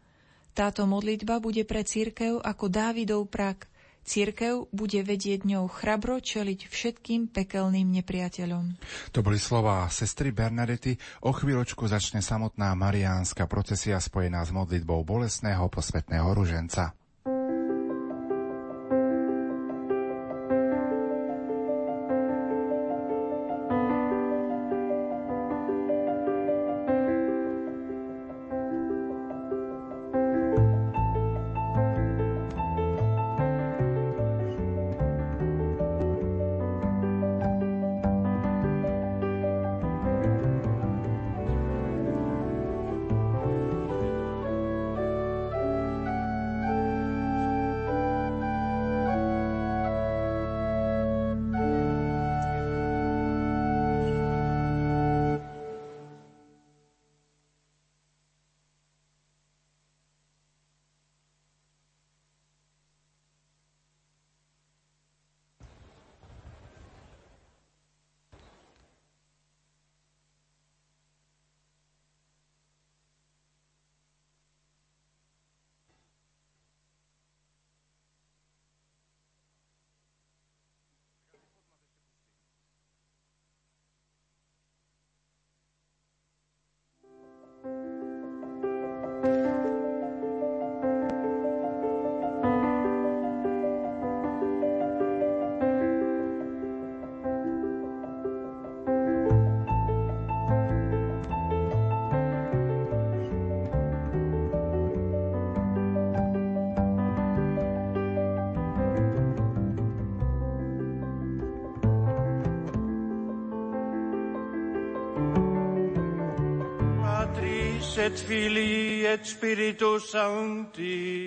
Táto modlitba bude pre církev ako Dávidov prak – Církev bude vedieť ňou chrabro čeliť všetkým pekelným nepriateľom. To boli slová sestry Bernadety. O chvíľočku začne samotná mariánska procesia spojená s modlitbou bolesného posvetného ruženca. Et Filii et Spiritus Sancti.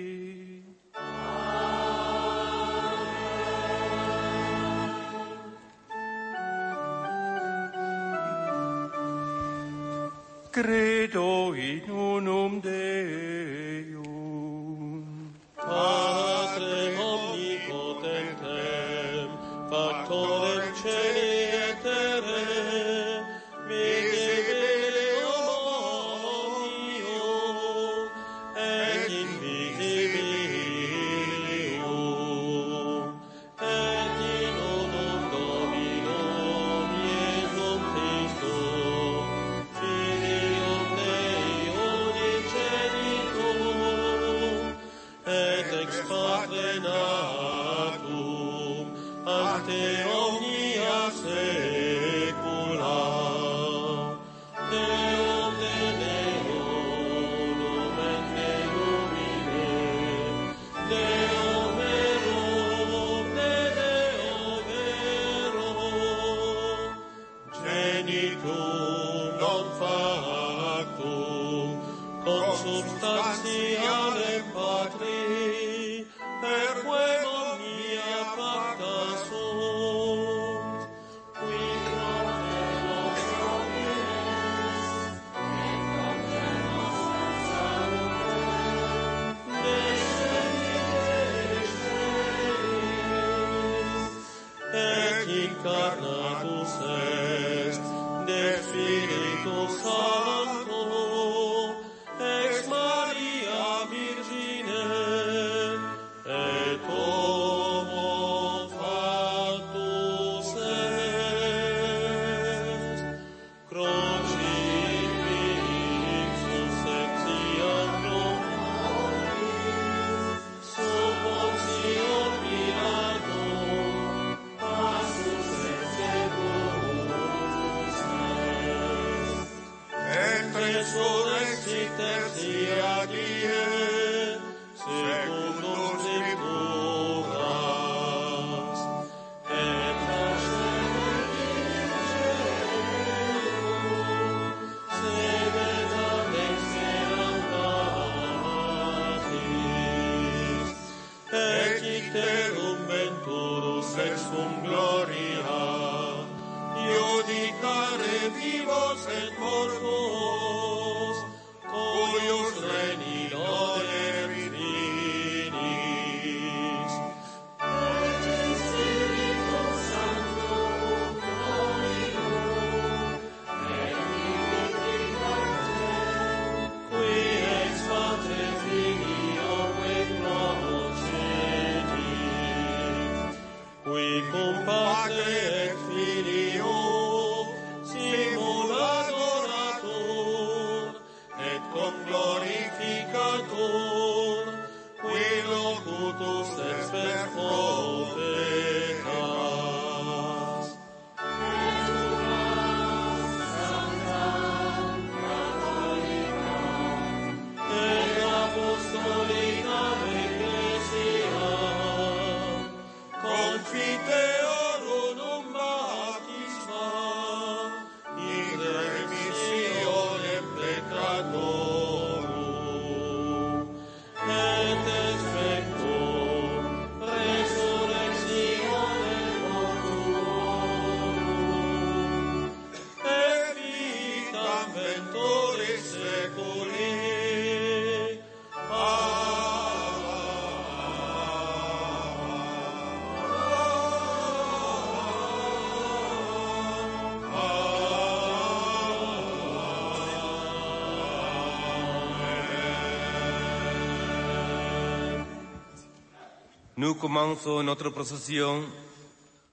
Nous commençons notre procession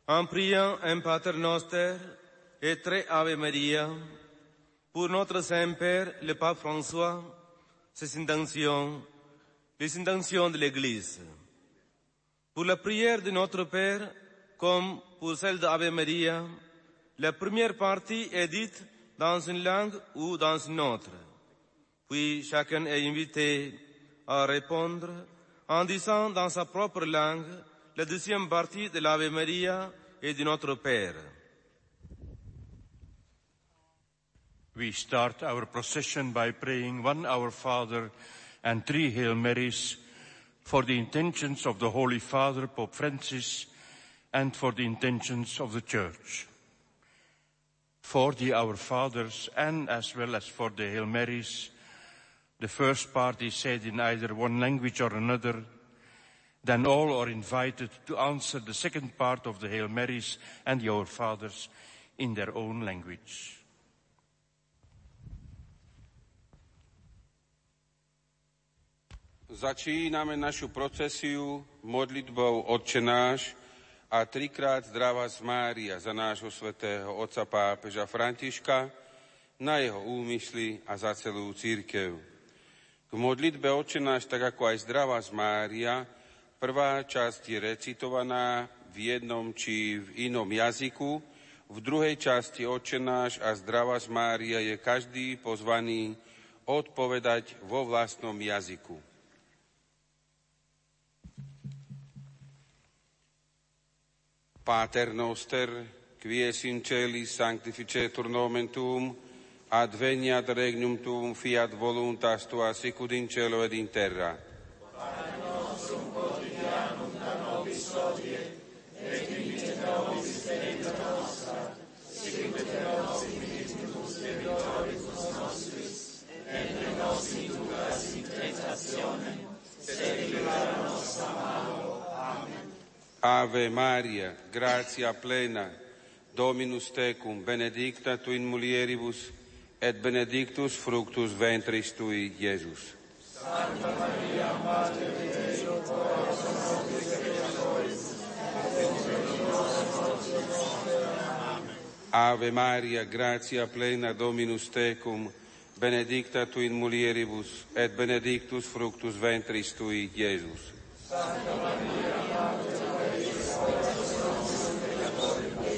en priant un Pater Noster et très Ave Maria pour notre Saint-Père, le Pape François, ses intentions, les intentions de l'Église. Pour la prière de notre Père, comme pour celle d'Ave Maria, la première partie est dite dans une langue ou dans une autre. Puis chacun est invité à répondre en disant dans sa propre langue la deuxième partie de l'Ave Maria et de notre Père. We start our procession by praying one Our Father and three Hail Marys for the intentions of the Holy Father, Pope Francis, and for the intentions of the Church. For the Our Fathers and as well as for the Hail Marys, the first part is said in either one language or another, then all are invited to answer the second part of the Hail Marys and the Our Fathers in their own language. Začíname našu procesiu modlitbou Otče náš a trikrát zdravá z Mária za nášho svätého otca pápeža Františka, na jeho úmysly a za celú církev. K modlitbe Otče náš, tak ako aj zdravá z Mária, prvá časť je recitovaná v jednom či v inom jazyku, v druhej časti Otče náš a zdravá z Mária je každý pozvaný odpovedať vo vlastnom jazyku. Pater noster, qui es in celis sanctificetur nomen tuum, adveniat regnum tuum fiat voluntas tua sicud in cielo ed in terra. Pane nostrum quotidianum da nobis hodie, et dimitte nobis debita nostra, sicud et nos dimittimus debitoribus nostris, et ne nos inducas in tentationem, sed libera nos malo. Amen. Ave Maria, gratia plena, Dominus tecum, benedicta tu in mulieribus, et benedictus fructus ventris tui, Iesus. Santa Maria, Mater Dei, ora pro nobis peccatoribus, Ave Maria, gratia plena Dominus tecum, benedicta tu in mulieribus, et benedictus fructus ventris tui, Iesus. Santa Maria, Mater Dei, ora pro nobis peccatoribus,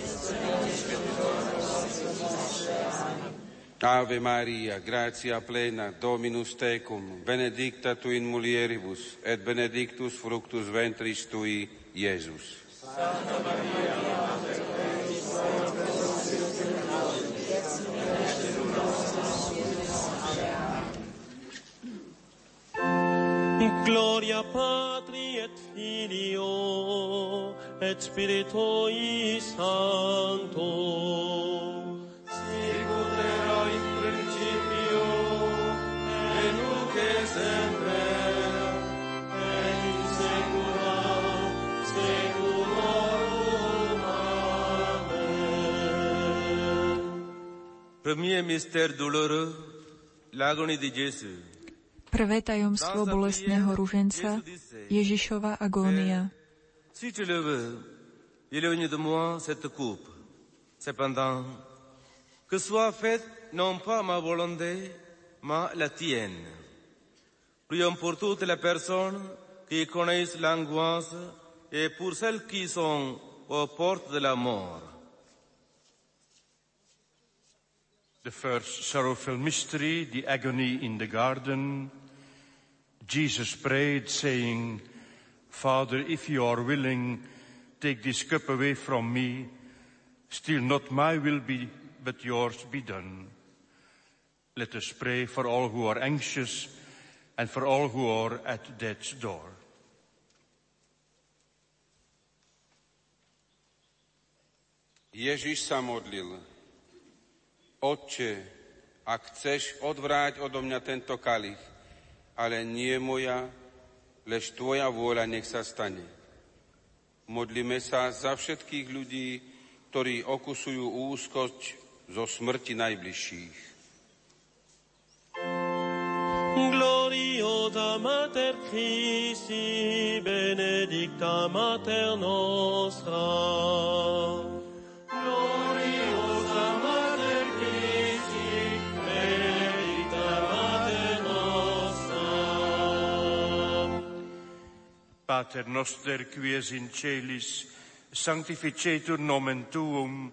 Ave Maria, gratia plena, Dominus tecum, benedicta tu in mulieribus, et benedictus fructus ventris tui, Iesus. Santa Maria, Mater Dei, nobis Gloria Patri et Filio et Spiritui Sancto. Premier mystère douloureux, l'agonie de Jésus. Prvé tajomstvo bolestného ruženca, Ježišova agónia. Si tu le veux, éloigne de moi cette coupe. Cependant, que soit faite non pas ma volonté, mais la tienne. Prions pour toutes les personnes qui connaissent l'angoisse et pour celles qui sont aux portes de la mort. The first sorrowful mystery, the agony in the garden. Jesus prayed, saying, Father, if you are willing, take this cup away from me. Still not my will be, but yours be done. Let us pray for all who are anxious and for all who are at death's door. Ježiš sa modlil. Otče, ak chceš, odvráť odo mňa tento kalich, ale nie moja, lež tvoja vôľa nech sa stane. Modlíme sa za všetkých ľudí, ktorí okusujú úzkosť zo smrti najbližších. Gloriosa Mater Christi, benedicta Mater nostra. Gloriosa Mater Christi, benedicta Mater nostra. Pater noster qui es in celis, sanctificetur nomen tuum,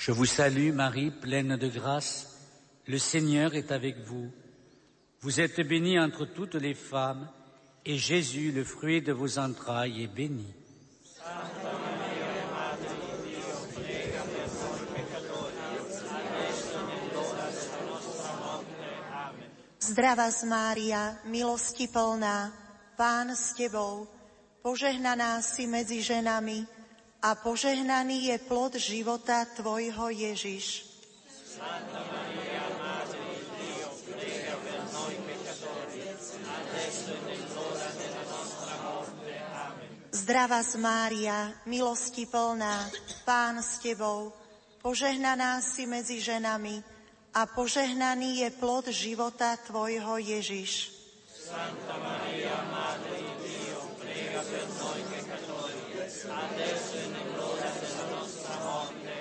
Je vous salue Marie, pleine de grâce, le Seigneur est avec vous. Vous êtes bénie entre toutes les femmes, et Jésus, le fruit de vos entrailles, est béni. Zdravá z Mária, milosti plná, Pán s Tebou, požehnaná ženami a požehnaný je plod života Tvojho Ježiš. Santa Maria, Zdravá z Mária, milosti plná, Pán s Tebou, požehnaná si medzi ženami a požehnaný je plod života Tvojho Ježiš. Santa Maria, Madre Dio, prega per noi adesso e nell'ora della nostra.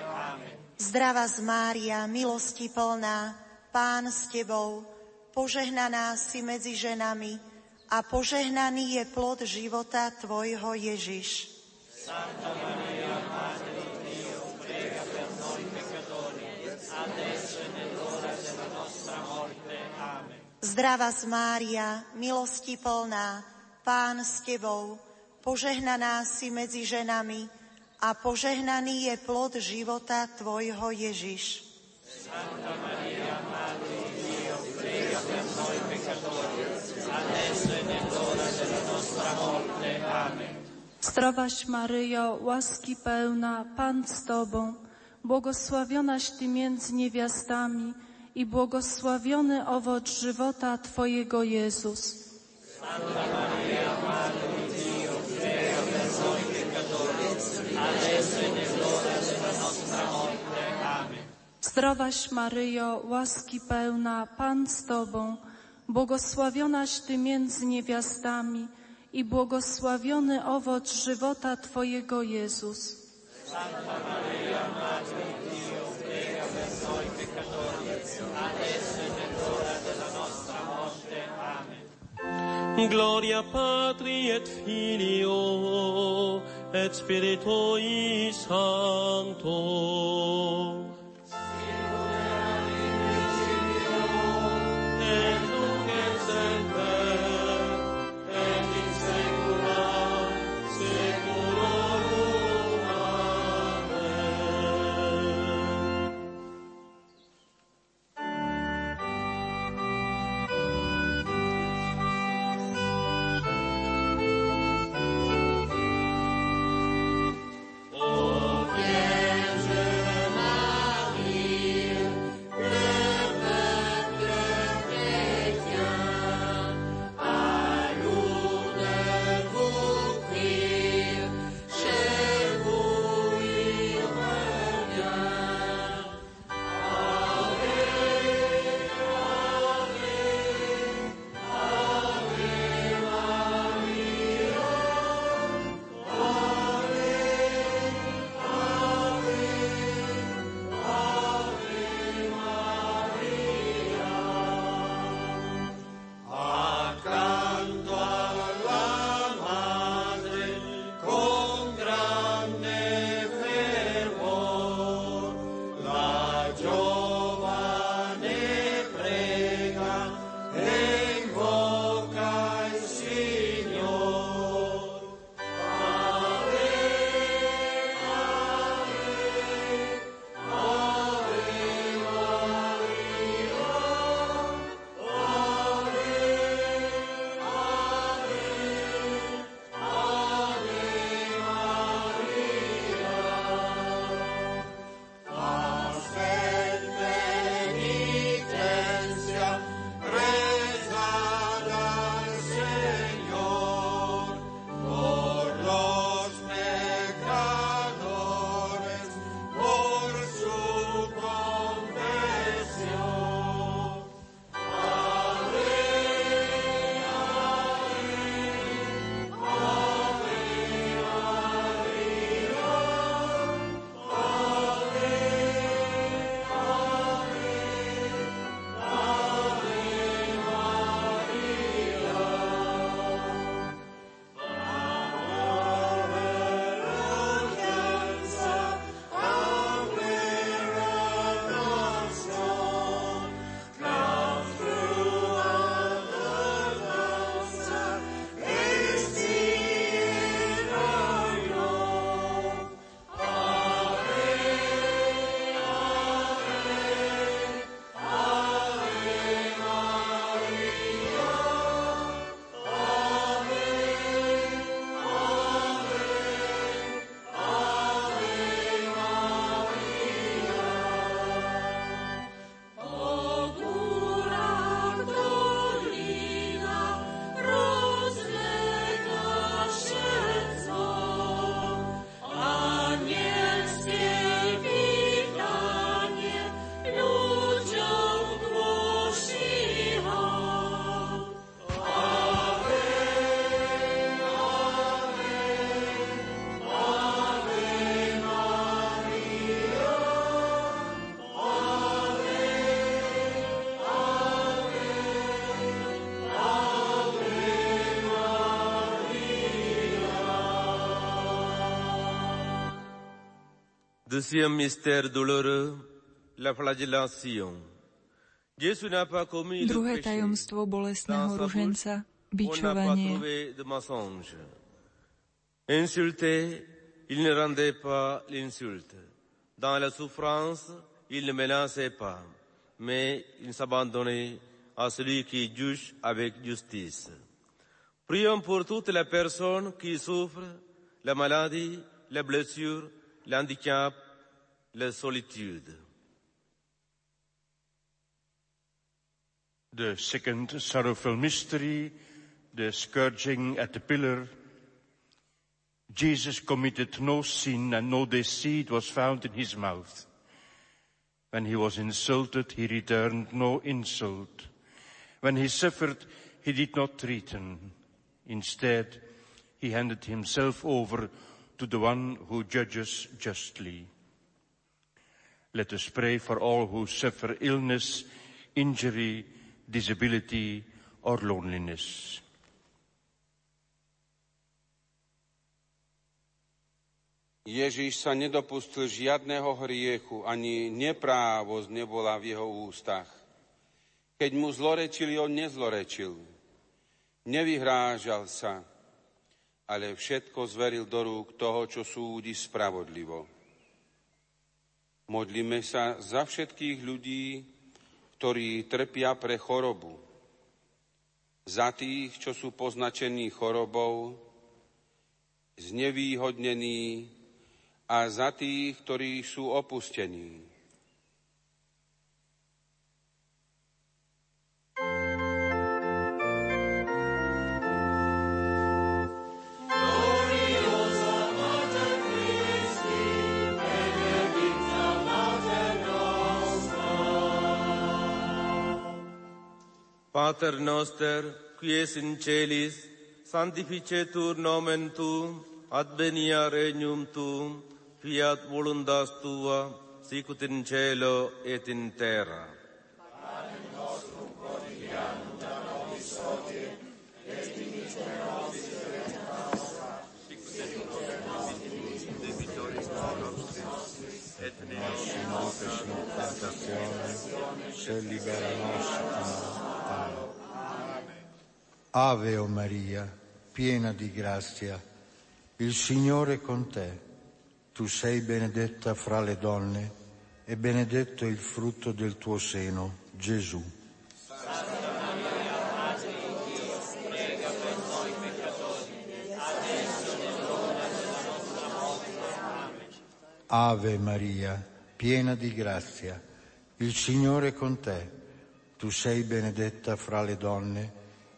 Amen. Zdravá z Mária, milosti plná, Pán s Tebou, požehnaná si medzi ženami a požehnaný je plod života Tvojho Ježiš. Santa Maria, Madre Dio, prega per noi peccatori, adesso e nell'ora della nostra morte. Amen. Zdravá z Mária, milosti plná, Pán s Tebou, požehnaná si medzi ženami a požehnaný je plod života Tvojho Ježiš. Santa Maria. Amen. Zdrowaś Maryjo, łaski pełna, Pan z Tobą, błogosławionaś Ty między niewiastami i błogosławiony owoc żywota Twojego Jezus. Santa Maria, Zdrowaś Maryjo, łaski pełna, Pan z Tobą, Błogosławionaś Ty między niewiastami i błogosławiony owoc żywota Twojego Jezus. Santa Maria, Dio, prega della nostra morte. Amen. Gloria Patri et Filio et Spiritui Sancto. Deuxième mystère douloureux, la flagellation. Jésus n'a pas commis le Druhé tajomstvo bolestného ruženca, bičovanie. Insulté, il ne rendait pas l'insulte. Dans la souffrance, il ne menaçait pas, mais il s'abandonnait à celui qui juge avec justice. Prions pour toutes les personnes qui souffrent la maladie, la blessure, l'handicap, la solitude. The second sorrowful mystery, the scourging at the pillar. Jesus committed no sin and no deceit was found in his mouth. When he was insulted, he returned no insult. When he suffered, he did not threaten. Instead, he handed himself over to the one who judges justly. Let us pray for all who suffer illness, injury, disability, or loneliness. Ježiš sa nedopustil žiadného hriechu, ani neprávosť nebola v jeho ústach. Keď mu zlorečili, on nezlorečil. Nevyhrážal sa, ale všetko zveril do rúk toho, čo súdi spravodlivo. Modlíme sa za všetkých ľudí, ktorí trpia pre chorobu. Za tých, čo sú poznačení chorobou, znevýhodnení a za tých, ktorí sú opustení. Pater noster, qui es in celis, sanctificetur nomen tuum, advenia regnum tuum, fiat voluntas tua, sicut in cielo et in terra. se libera Ave o Maria, piena di grazia, il Signore è con te. Tu sei benedetta fra le donne e benedetto il frutto del tuo seno, Gesù. Ave Maria, piena di grazia, il Signore è con te. Tu sei benedetta fra le donne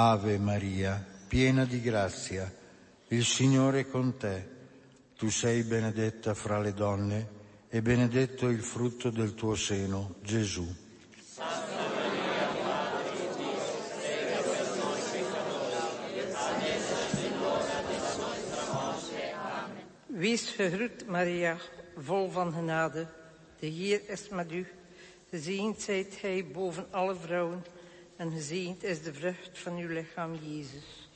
Ave Maria, piena di grazia, il Signore è con te. Tu sei benedetta fra le donne e benedetto il frutto del tuo seno, Gesù. Wees gegroet, Maria, vol van genade. De Heer is met u. Gezegend zijt gij boven alle vrouwen en gezegend is de vrucht van uw lichaam, Jezus.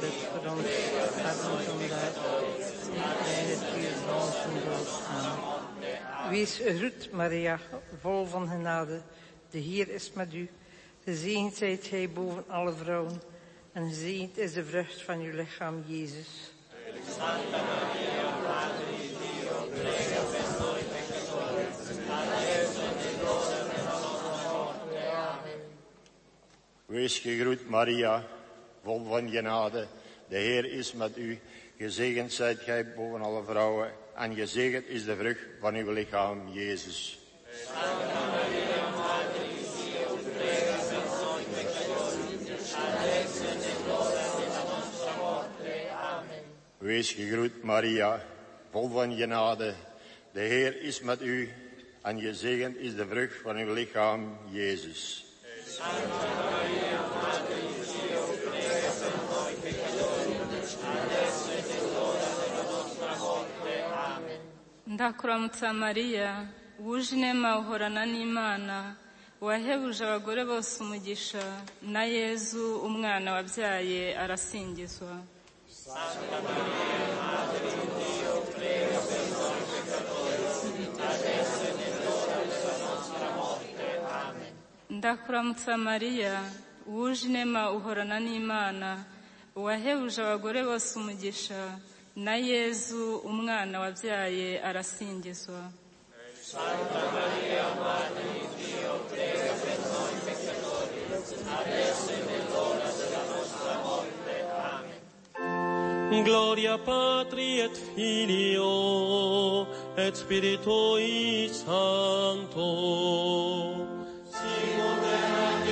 Bid voor ons, hebben en het uur. Wees Maria, vol van genade. De Heer is met u. Gezegend zijt gij boven alle vrouwen en gezegend is de vrucht van uw lichaam, Jezus. Wees gegroet, Maria, vol van genade. De Heer is met u. Gezegend zijt gij boven alle vrouwen. En gezegend is de vrucht van uw lichaam, Jezus. Wees gegroet, Maria, vol van genade. De Heer is met u en gezegend is de vrucht van uw lichaam, Jezus. Santa Maria, ndakuramutsa mariya wuje inema uhorana n'imana wahebuje abagore bose umugisha na yezu umwana wabyaye arasingizwa. santa maria ndakuramutsa mariya wuje inema uhorana n'imana uwahebuje abagore bose umugisha na yezu umwana wabyaye arasingizwa Gloria Patri et Filio et Spiritui Sancto. Sicut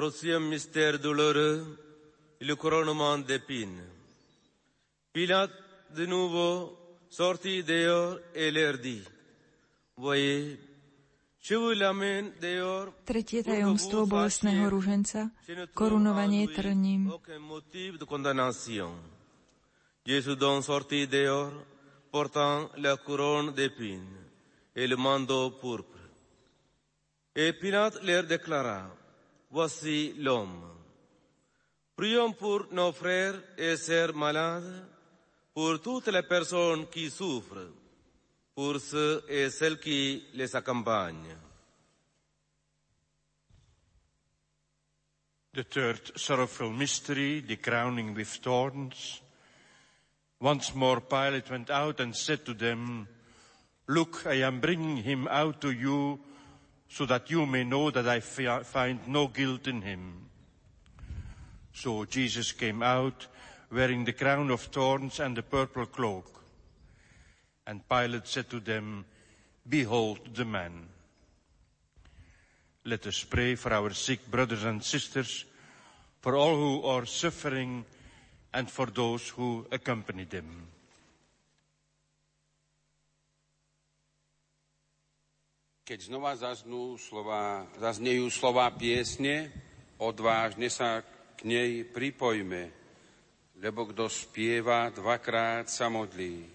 Troisième mystère douloureux, le couronnement d'épines. Pilate, de nouveau, sortit dehors et leur dit, Voyez, je vous l'amène dehors Tretie tajomstvo bolestného ruženca, korunovanie trním. Jésus donc sortit dehors, portant la couronne d'épines et le manteau pourpre. Et Pilate leur déclara, Voici l'homme. Prions pour nos frères et sœurs malades, pour toutes les personnes qui souffrent, pour ceux et celles qui les accompagnent. The third sorrowful mystery, the crowning with thorns. Once more Pilate went out and said to them, Look, I am bringing him out to you so that you may know that I find no guilt in him. So Jesus came out wearing the crown of thorns and the purple cloak. And Pilate said to them, Behold the man. Let us pray for our sick brothers and sisters, for all who are suffering, and for those who accompany them. Keď znova zaznú slova, zaznejú slova piesne, odvážne sa k nej pripojme, lebo kto spieva, dvakrát sa modlí.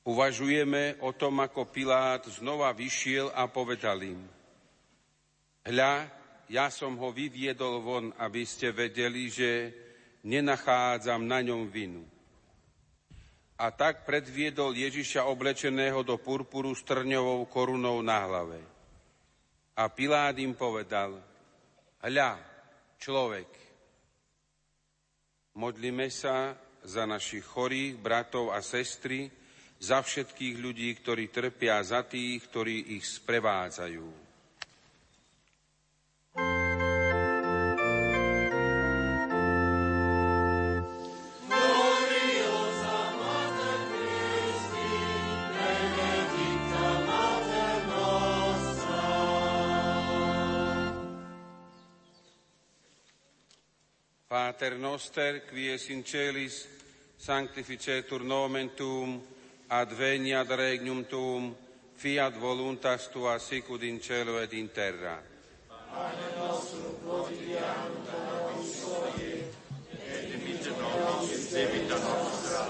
Uvažujeme o tom, ako Pilát znova vyšiel a povedal im, hľa, ja som ho vyviedol von, aby ste vedeli, že nenachádzam na ňom vinu. A tak predviedol Ježiša oblečeného do purpuru s trňovou korunou na hlave. A Pilát im povedal, hľa, človek. Modlíme sa za našich chorých bratov a sestry, za všetkých ľudí, ktorí trpia, za tých, ktorí ich sprevádzajú. Pater noster, qui es in celis, sanctificetur nomen tuum, adveniat regnum tuum, fiat voluntas tua sicud in cielo et in terra. Pane nostrum quotidianum da nobis odie, et dimitte nobis debita nostra,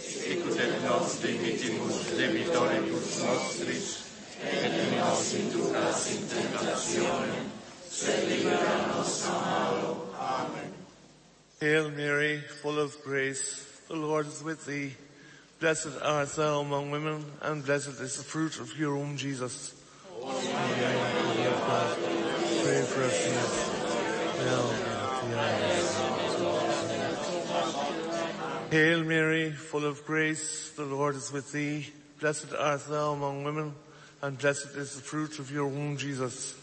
sicut et nos dimitimus debitoribus nostris, et ne nos inducas in tentationem, sed libera nos a malo. Amen. Hail Mary, full of grace, the Lord is with thee. Blessed art thou among women, and blessed is the fruit of your womb, Jesus. Holy Mary, of God, pray for us sinners, now Hail Mary, full of grace, the Lord is with thee. Blessed art thou among women, and blessed is the fruit of your womb, Jesus.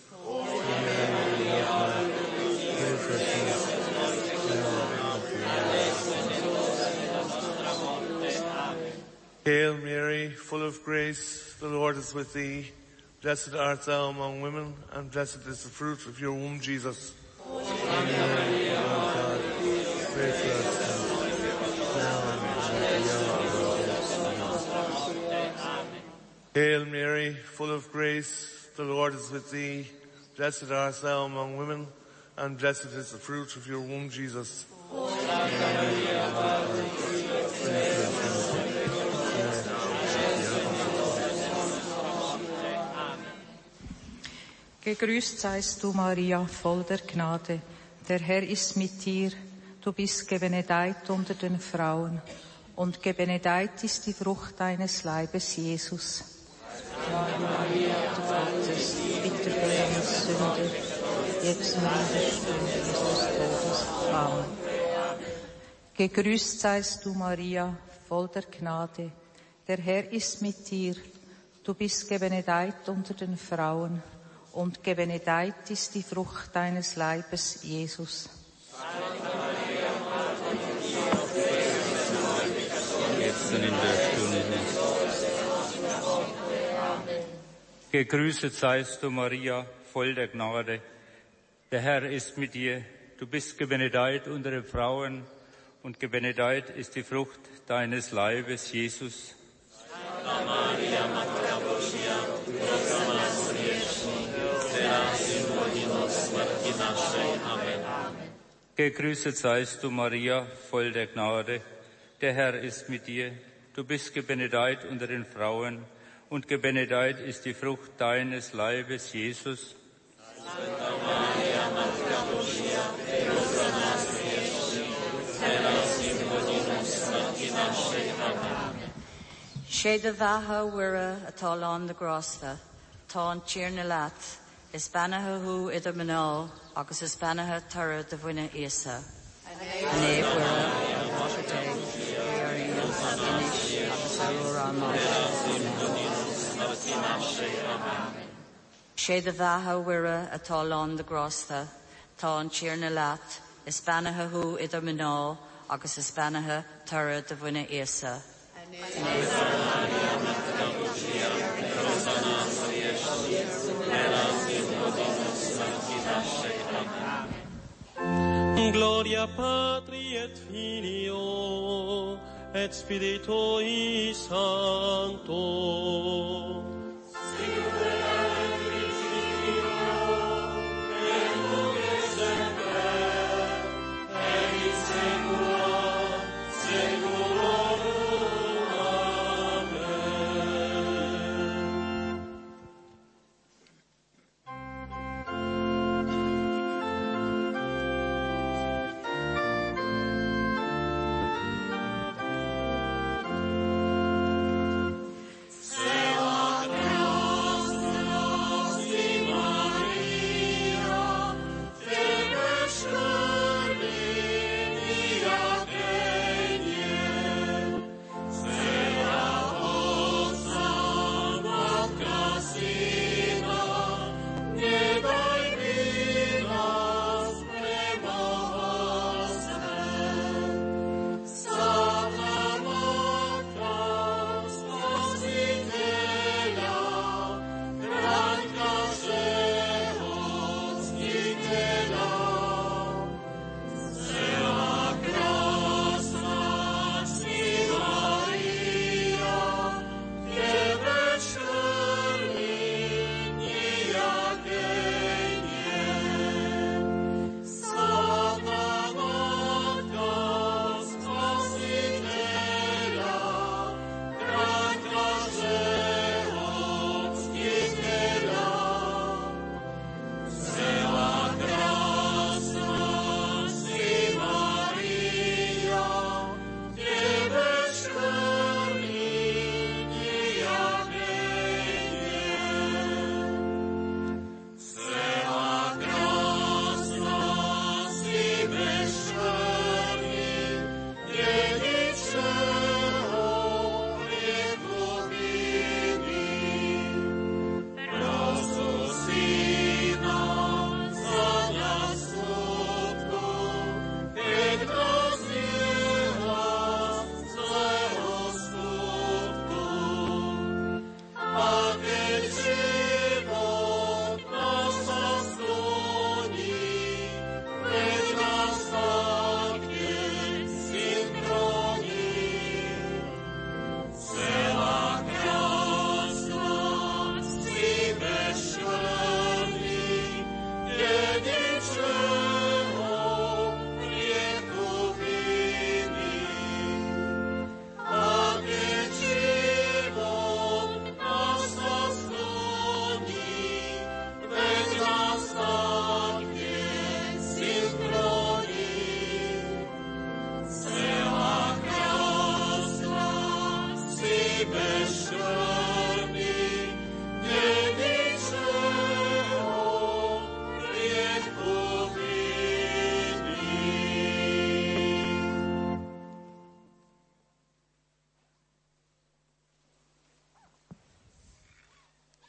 Hail Mary, full of grace, the Lord is with thee. Blessed art thou among women, and blessed is the fruit of your womb, Jesus. Holy Mary. Hail Mary, full of grace, the Lord is with thee. Blessed art thou among women, and blessed is the fruit of your womb, Jesus. Holy Mary, Gegrüßt seist du, Maria, voll der Gnade. Der Herr ist mit dir. Du bist gebenedeit unter den Frauen. Und gebenedeit ist die Frucht deines Leibes, Jesus. Maria, du Gottes, bitte für uns Sünder, jetzt und in der Stunde unseres Todes. Amen. Gegrüßt seist du, Maria, voll der Gnade. Der Herr ist mit dir. Du bist gebenedeit unter den Frauen und gebenedeit ist die Frucht deines Leibes, Jesus. Jetzt und in der Stunde. Gegrüßet seist du, Maria, voll der Gnade. Der Herr ist mit dir. Du bist gebenedeit unter den Frauen und gebenedeit ist die Frucht deines Leibes, Jesus. Santa Maria, Matka Božia, Gegrüßet seist du, Maria, voll der Gnade. Der Herr ist mit dir. Du bist gebenedeit unter den Frauen und gebenedeit ist die Frucht deines Leibes, Jesus. Sé de bhetha uire atá lán na grásfa, tá an tír na leat, Is banathe hu idir manál agus is banathe tar do bhuiine isa. sé de bhetha wira atá lán de grostha, tá an tíir na leat, is banathe hu idir manál agus is banathe tar do bhuiine. Gloria Patri et Filio et Spiritui Sancto.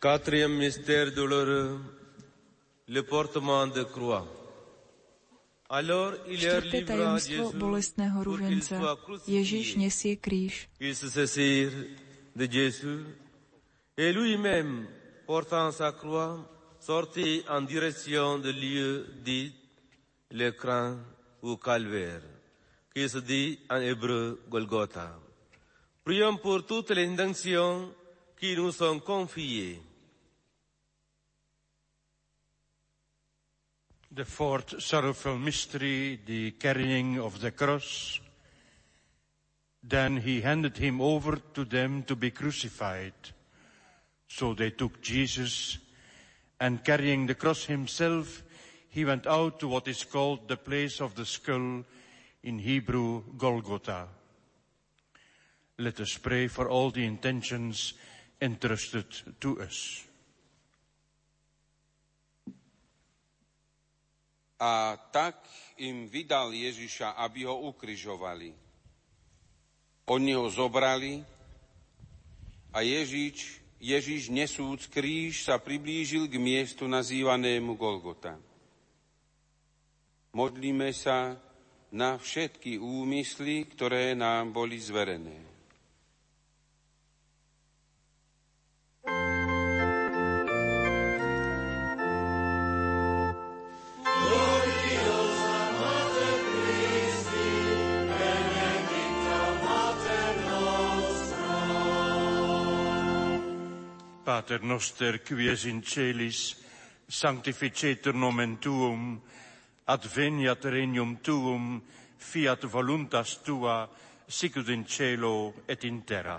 Quatrième mystère douloureux, le portement de croix. Alors il Štvrté Jésus bolestného crucifié. Ježiš nesie saisir de Jésus et lui-même, portant sa croix, sortit en direction de lieu dit le cran ou calvaire, qui se dit en hébreu Golgotha. Prions pour toutes les intentions qui nous sont confiées. The fourth sorrowful mystery, the carrying of the cross. Then he handed him over to them to be crucified. So they took Jesus, and carrying the cross himself, he went out to what is called the place of the skull, in Hebrew, Golgotha. Let us pray for all the intentions entrusted to us. A tak im vydal Ježiša, aby ho ukrižovali. Oni ho zobrali a Ježiš, Ježiš nesúc kríž sa priblížil k miestu nazývanému Golgota. Modlíme sa na všetky úmysly, ktoré nám boli zverené. Pater noster, qui es in celis, sanctificetur nomen tuum, adveniat regnum tuum, fiat voluntas tua, sicut in cielo et in terra.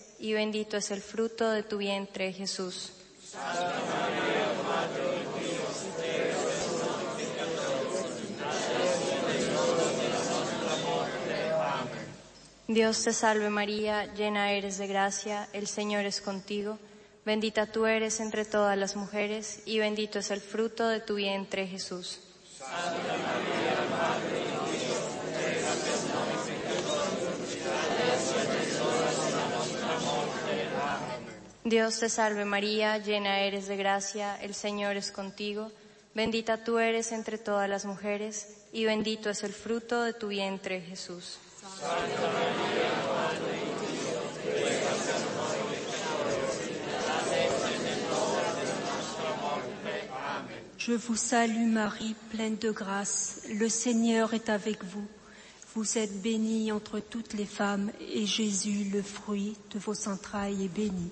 y bendito es el fruto de tu vientre, Jesús. Dios te salve María, llena eres de gracia, el Señor es contigo, bendita tú eres entre todas las mujeres y bendito es el fruto de tu vientre, Jesús. Dios te salve María, llena eres de gracia, el Señor es contigo, bendita tú eres entre todas las mujeres y bendito es el fruto de tu vientre Jesús. Je vous salue Marie, pleine de grâce, le Seigneur est avec vous. Vous êtes bénie entre toutes les femmes et Jésus, le fruit de vos entrailles, est béni.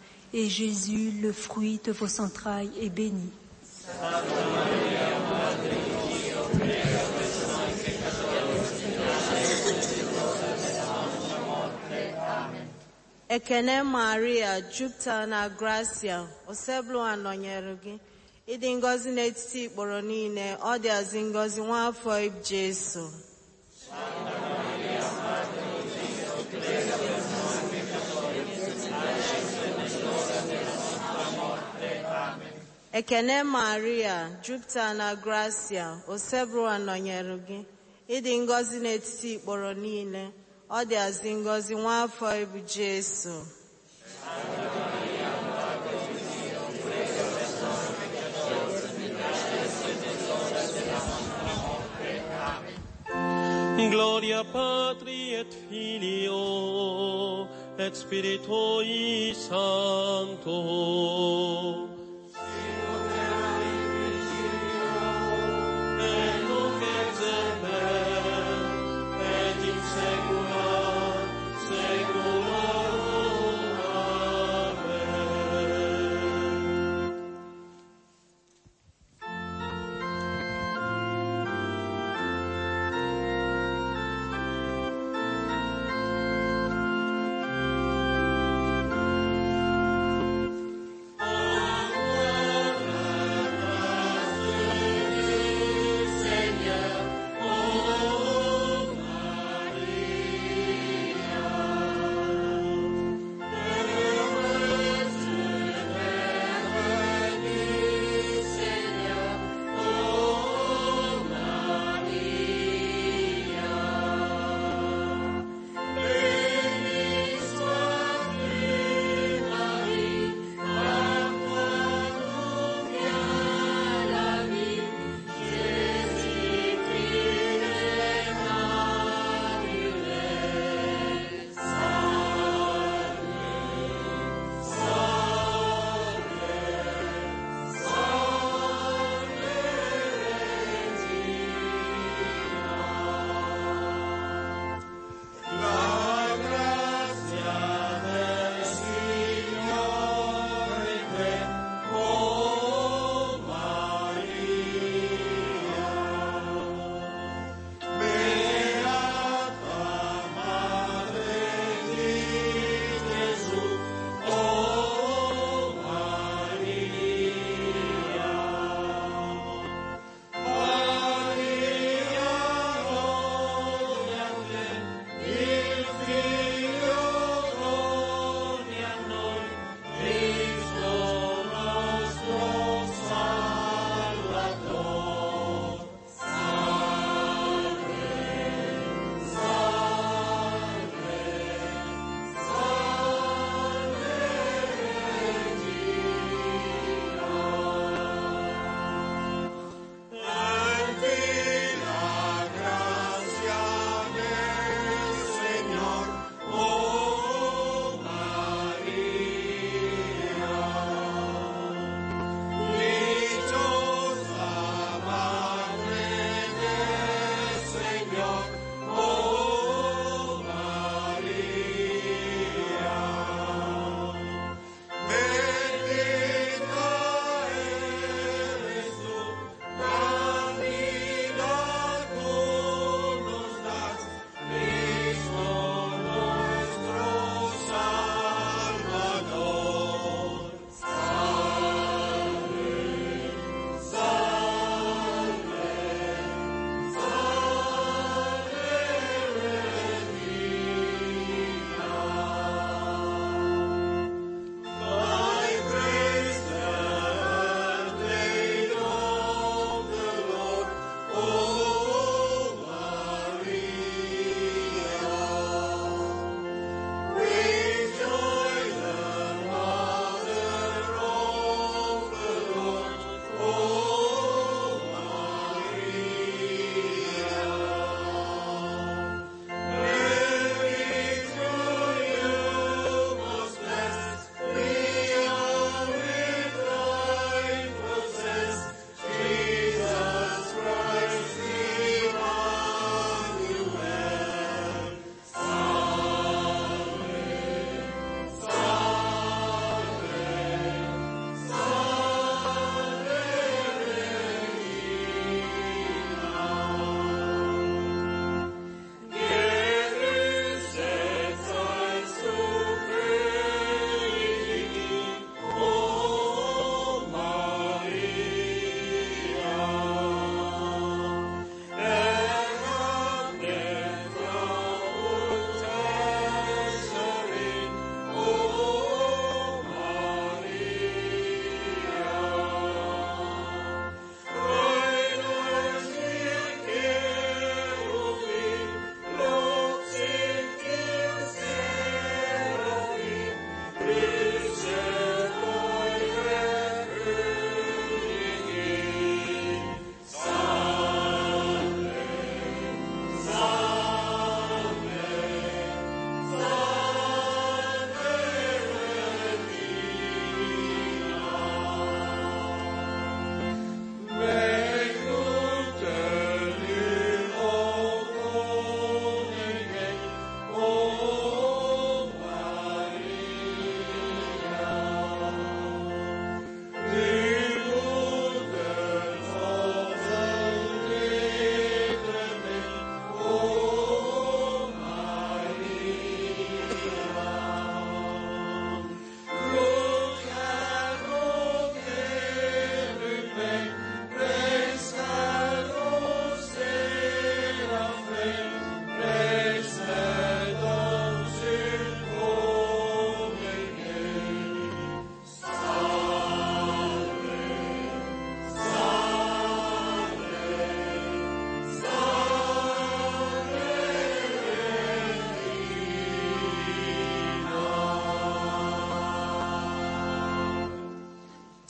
et Jésus, le fruit de vos entrailles, est béni. ekene maria jupụtara na gracia osebụlụwa nọnyere gị ịdị ngọzi n'etiti ikporo niile ọ dị azị ngọzi nwa afọ jesu ekene maria jupụtara na gracia osebụlụwa nọnyere gị ịdị ngọzi n'etiti ikporo niile. Ọ dị azị ngọzi nwa afọ ibu jesu. Gloria Patri et Filio et Spiritui Sancto. Et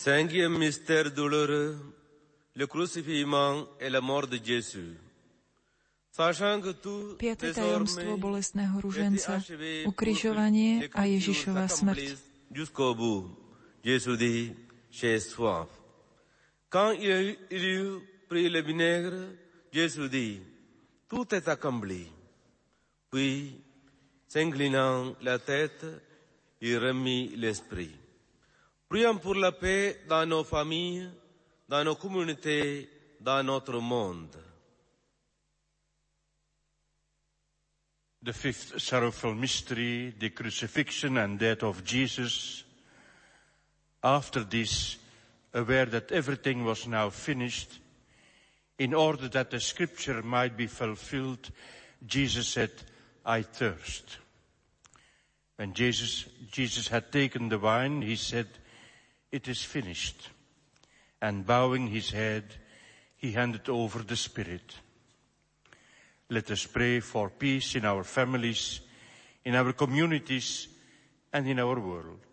Cinquième mystère douloureux, le crucifixion et la mort de Jésus. Sachant que tout Piaté tajomstvo bolestného achevé ukrižovanie a Ježišova smrť. Jésus dit, j'ai soif. Quand il eut pris le vinaigre, Jésus dit, tout est accompli. Puis, s'inclinant la tête, il remit l'esprit. Prions pour la paix dans nos familles, dans nos communautés, dans notre monde. The fifth sorrowful mystery, the crucifixion and death of Jesus. After this, aware that everything was now finished, in order that the scripture might be fulfilled, Jesus said, I thirst. When Jesus, Jesus had taken the wine, he said, it is finished. And bowing his head, he handed over the Spirit. Let us pray for peace in our families, in our communities, and in our world.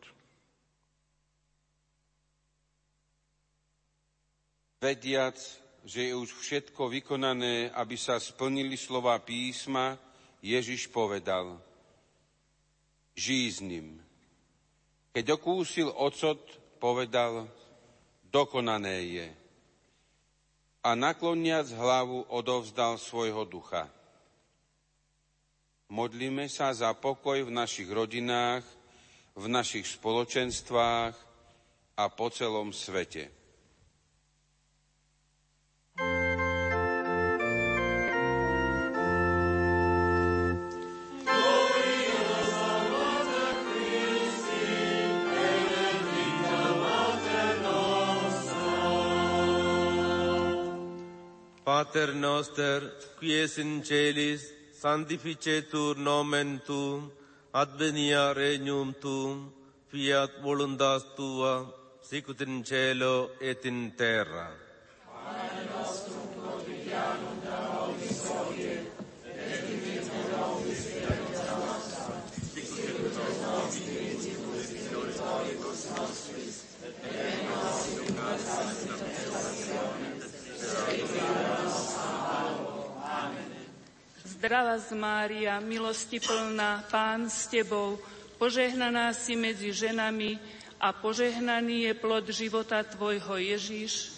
Vediac, že je už všetko vykonané, aby sa splnili slova písma, Ježiš povedal, žij s ním. Keď okúsil ocot, povedal, dokonané je. A nakloniac hlavu odovzdal svojho ducha. Modlíme sa za pokoj v našich rodinách, v našich spoločenstvách a po celom svete. Pater noster, qui es in celis, sanctificetur nomen tuum, advenia regnum tuum, fiat voluntas tua, sicut in cielo et in terra. Zdravá z Mária, milosti plná, Pán s Tebou, požehnaná si medzi ženami a požehnaný je plod života Tvojho Ježíš.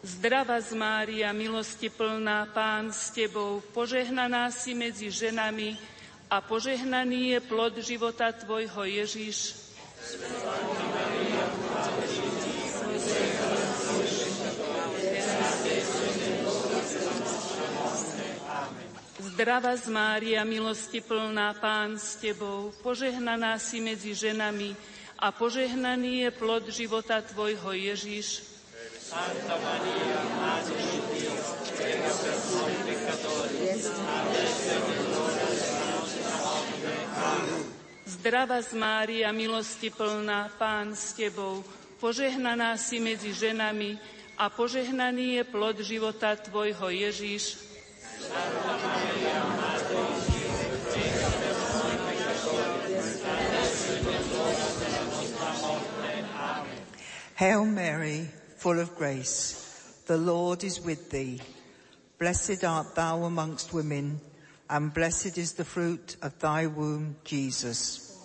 Zdravá z Mária, milosti plná, Pán s Tebou, požehnaná si medzi ženami a požehnaný je plod života Tvojho Ježíš. Zdravá z Mária, milosti plná, Pán s Tebou, požehnaná si medzi ženami a požehnaný je plod života Tvojho Ježíš. Santa Maria, di Dio, prega per noi e. Amen. Zdravá z Mária, milosti plná, Pán s Tebou, požehnaná si medzi ženami a požehnaný je plod života Tvojho Ježíš. Hail Mary, full of grace, the Lord is with thee. Blessed art thou amongst women, and blessed is the fruit of thy womb, Jesus.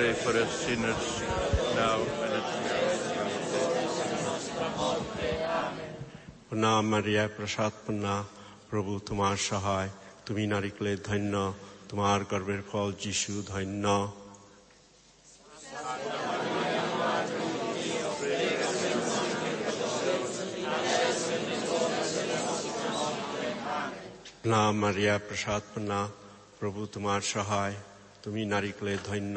pray for us sinners now and at the hour of our death. প্রণাম মারিয়া প্রসাদ পন্না প্রভু তোমার সহায় তুমি নারিকলে ধন্য তোমার গর্বের ফল যিশু ধন্য প্রণাম মারিয়া প্রসাদ পন্না প্রভু তোমার সহায় তুমি নারিকলে ধন্য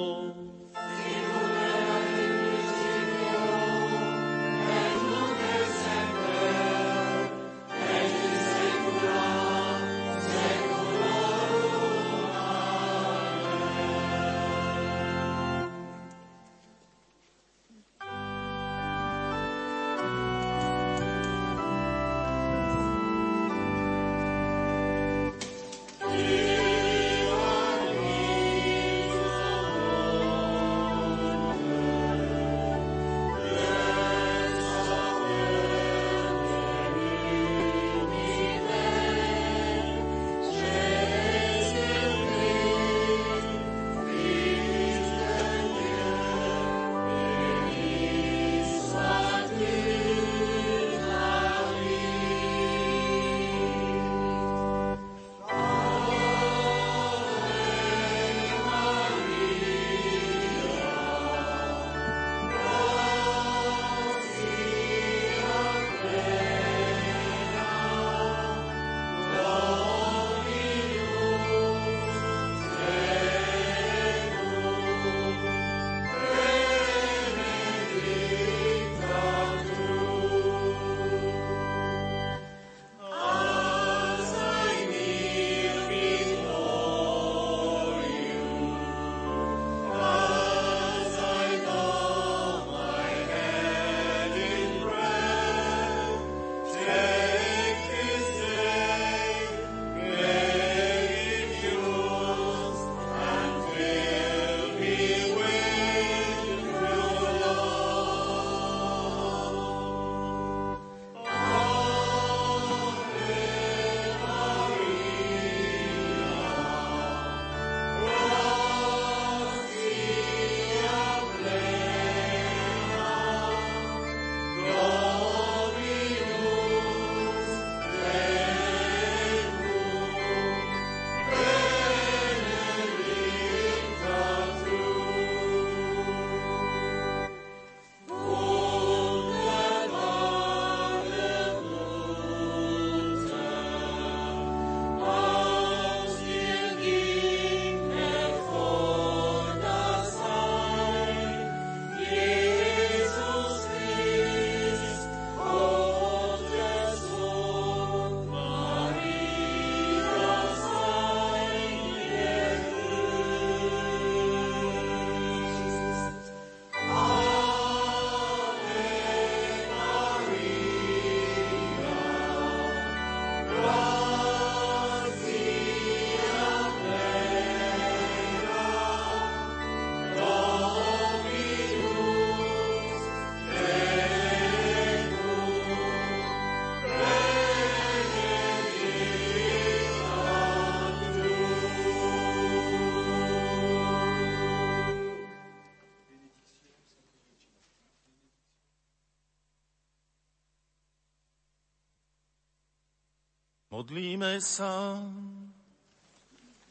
Modlíme sa.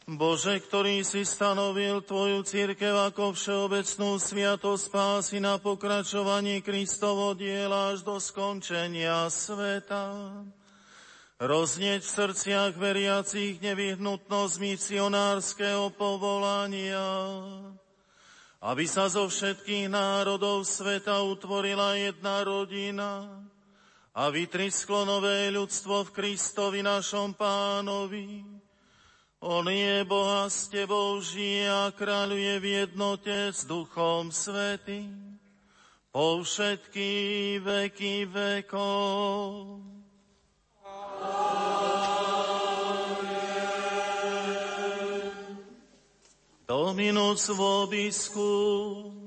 Bože, ktorý si stanovil Tvoju církev ako všeobecnú sviatosť spásy na pokračovanie Kristovo diela až do skončenia sveta. Roznieť v srdciach veriacich nevyhnutnosť misionárskeho povolania, aby sa zo všetkých národov sveta utvorila jedna rodina, a vytrisklo nové ľudstvo v Kristovi našom pánovi. On je Boha s tebou žije a kráľuje v jednote s Duchom Svetým po všetky veky vekov. Dominus vobiscum.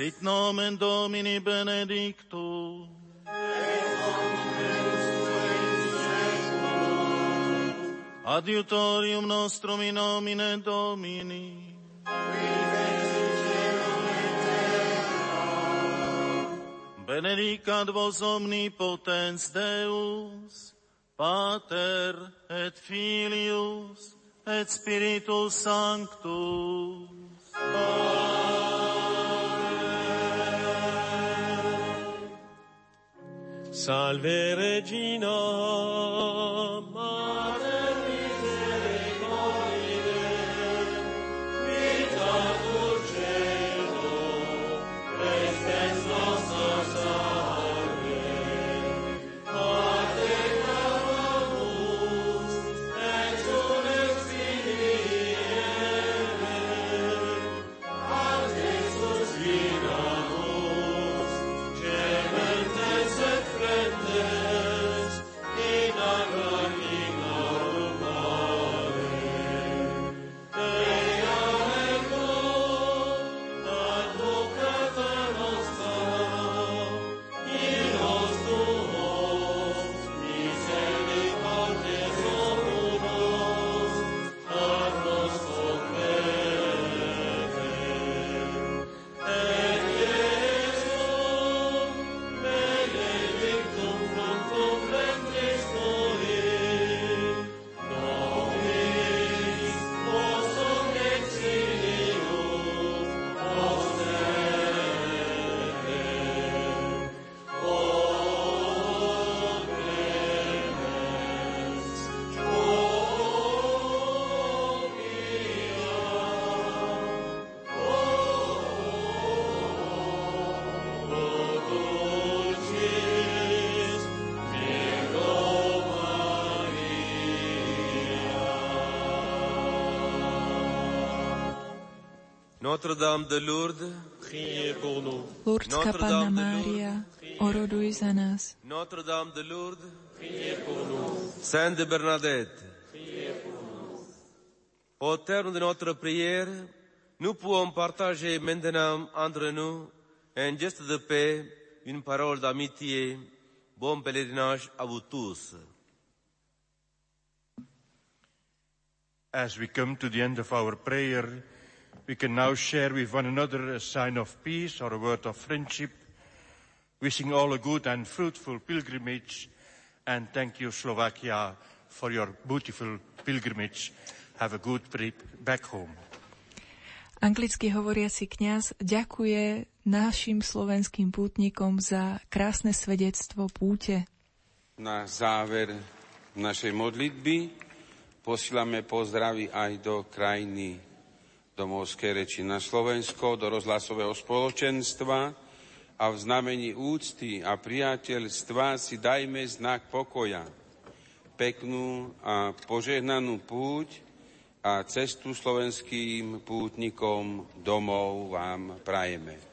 Sit nomen Domini benedictum. Adiutorium nostrum in nomine Domini. Benedicat vos omnipotens Deus, Pater et Filius et Spiritus Sanctus. Salve Regina, Mater Lourdes, priez pour nous. Lurdská Panna Mária, oroduj za nás. Notre-Dame de Lourdes, priez pour nous. Sainte Bernadette, Priez pour nous. au terme de notre prière, nous pouvons partager maintenant entre nous un geste de paix, une parole d'amitié. Bon pèlerinage à vous tous. As we come to the end of our prayer, we can now share with one another a sign of peace or a word of friendship, wishing all a good and fruitful pilgrimage, and thank you, Slovakia, for your beautiful pilgrimage. Have a good trip back home. Anglicky hovoriaci kňaz ďakuje našim slovenským pútnikom za krásne svedectvo púte. Na záver našej modlitby posílame pozdravy aj do krajiny domovskej reči na Slovensko, do rozhlasového spoločenstva a v znamení úcty a priateľstva si dajme znak pokoja. Peknú a požehnanú púť a cestu slovenským pútnikom domov vám prajeme.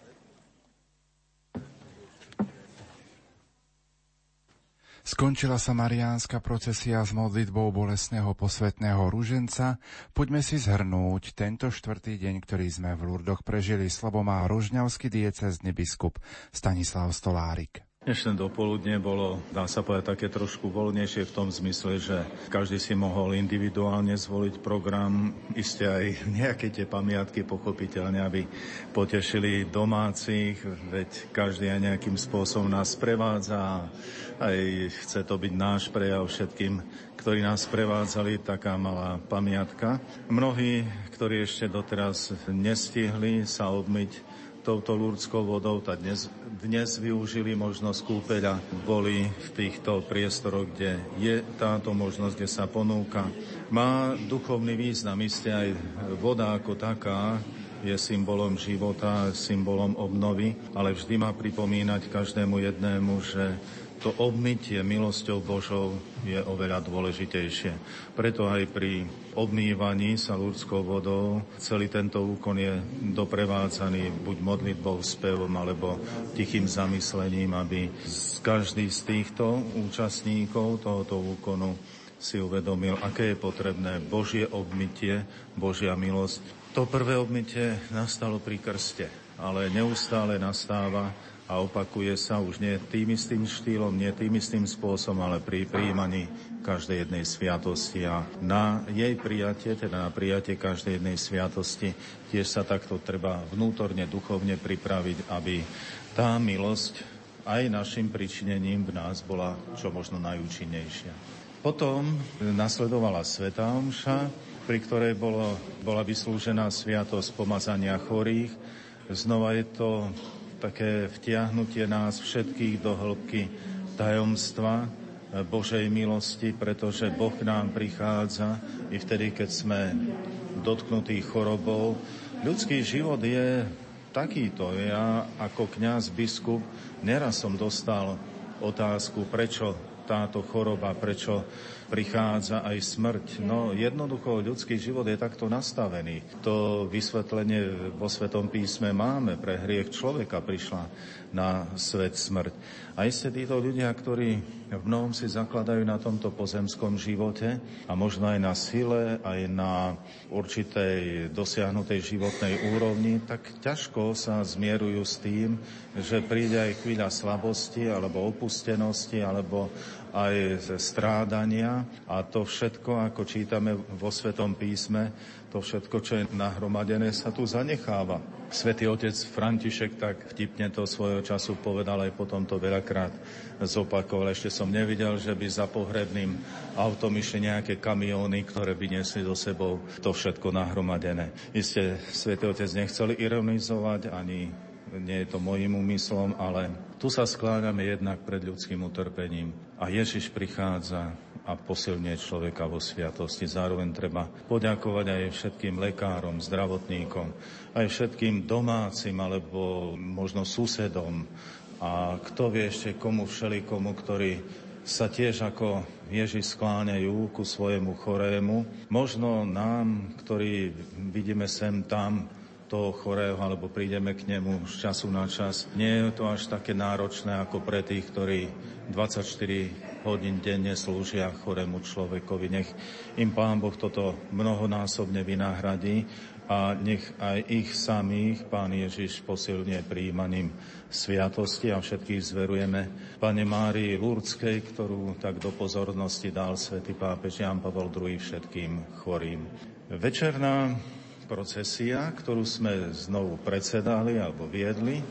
Skončila sa mariánska procesia s modlitbou bolesného posvetného ruženca. Poďme si zhrnúť tento štvrtý deň, ktorý sme v Lurdoch prežili. Slovo má rožňavský diecezny biskup Stanislav Stolárik. Dnešné dopoludne bolo, dá sa povedať, také trošku voľnejšie v tom zmysle, že každý si mohol individuálne zvoliť program, iste aj <laughs> nejaké tie pamiatky pochopiteľne, aby potešili domácich, veď každý aj nejakým spôsobom nás prevádza aj chce to byť náš prejav všetkým, ktorí nás prevádzali, taká malá pamiatka. Mnohí, ktorí ešte doteraz nestihli sa obmyť touto lúrskou vodou, tak dnes, dnes využili možnosť kúpeľa, boli v týchto priestoroch, kde je táto možnosť, kde sa ponúka. Má duchovný význam, isté aj voda ako taká, je symbolom života, symbolom obnovy, ale vždy má pripomínať každému jednému, že to obmytie milosťou Božou je oveľa dôležitejšie. Preto aj pri obmývaní sa ľudskou vodou celý tento úkon je doprevádzaný buď modlitbou, spevom alebo tichým zamyslením, aby každý z týchto účastníkov tohoto úkonu si uvedomil, aké je potrebné Božie obmytie, Božia milosť. To prvé obmytie nastalo pri krste, ale neustále nastáva a opakuje sa už nie tým istým štýlom, nie tým istým spôsobom, ale pri príjmaní každej jednej sviatosti a na jej prijatie, teda na prijatie každej jednej sviatosti, tiež sa takto treba vnútorne, duchovne pripraviť, aby tá milosť aj našim pričinením v nás bola čo možno najúčinnejšia. Potom nasledovala Sveta Omša, pri ktorej bolo, bola vyslúžená sviatosť pomazania chorých. Znova je to také vtiahnutie nás všetkých do hĺbky tajomstva Božej milosti, pretože Boh nám prichádza i vtedy, keď sme dotknutí chorobou. Ľudský život je takýto. Ja ako kňaz, biskup, neraz som dostal otázku, prečo táto choroba, prečo prichádza aj smrť. No jednoducho ľudský život je takto nastavený. To vysvetlenie vo Svetom písme máme. Pre hriech človeka prišla na svet smrť. A isté títo ľudia, ktorí v mnohom si zakladajú na tomto pozemskom živote a možno aj na sile, aj na určitej dosiahnutej životnej úrovni, tak ťažko sa zmierujú s tým, že príde aj chvíľa slabosti alebo opustenosti alebo aj strádania a to všetko, ako čítame vo Svetom písme, to všetko, čo je nahromadené, sa tu zanecháva. Svetý otec František tak vtipne to svojho času povedal aj potom to veľakrát zopakoval. Ešte som nevidel, že by za pohrebným autom išli nejaké kamióny, ktoré by nesli do sebou to všetko nahromadené. Isté, Svetý otec nechceli ironizovať ani nie je to mojim úmyslom, ale tu sa skláňame jednak pred ľudským utrpením. A Ježiš prichádza a posilňuje človeka vo sviatosti. Zároveň treba poďakovať aj všetkým lekárom, zdravotníkom, aj všetkým domácim alebo možno susedom a kto vie ešte komu všelikomu, ktorí sa tiež ako Ježiš skláňajú ku svojemu chorému. Možno nám, ktorí vidíme sem tam toho chorého, alebo prídeme k nemu z času na čas. Nie je to až také náročné ako pre tých, ktorí 24 hodín denne slúžia chorému človekovi. Nech im Pán Boh toto mnohonásobne vynahradí a nech aj ich samých Pán Ježiš posilne príjmaním sviatosti a všetkých zverujeme Pane Márii Lurdskej, ktorú tak do pozornosti dal svätý pápež Jan Pavel II všetkým chorým. Večerná procesia, ktorú sme znovu predsedali alebo viedli,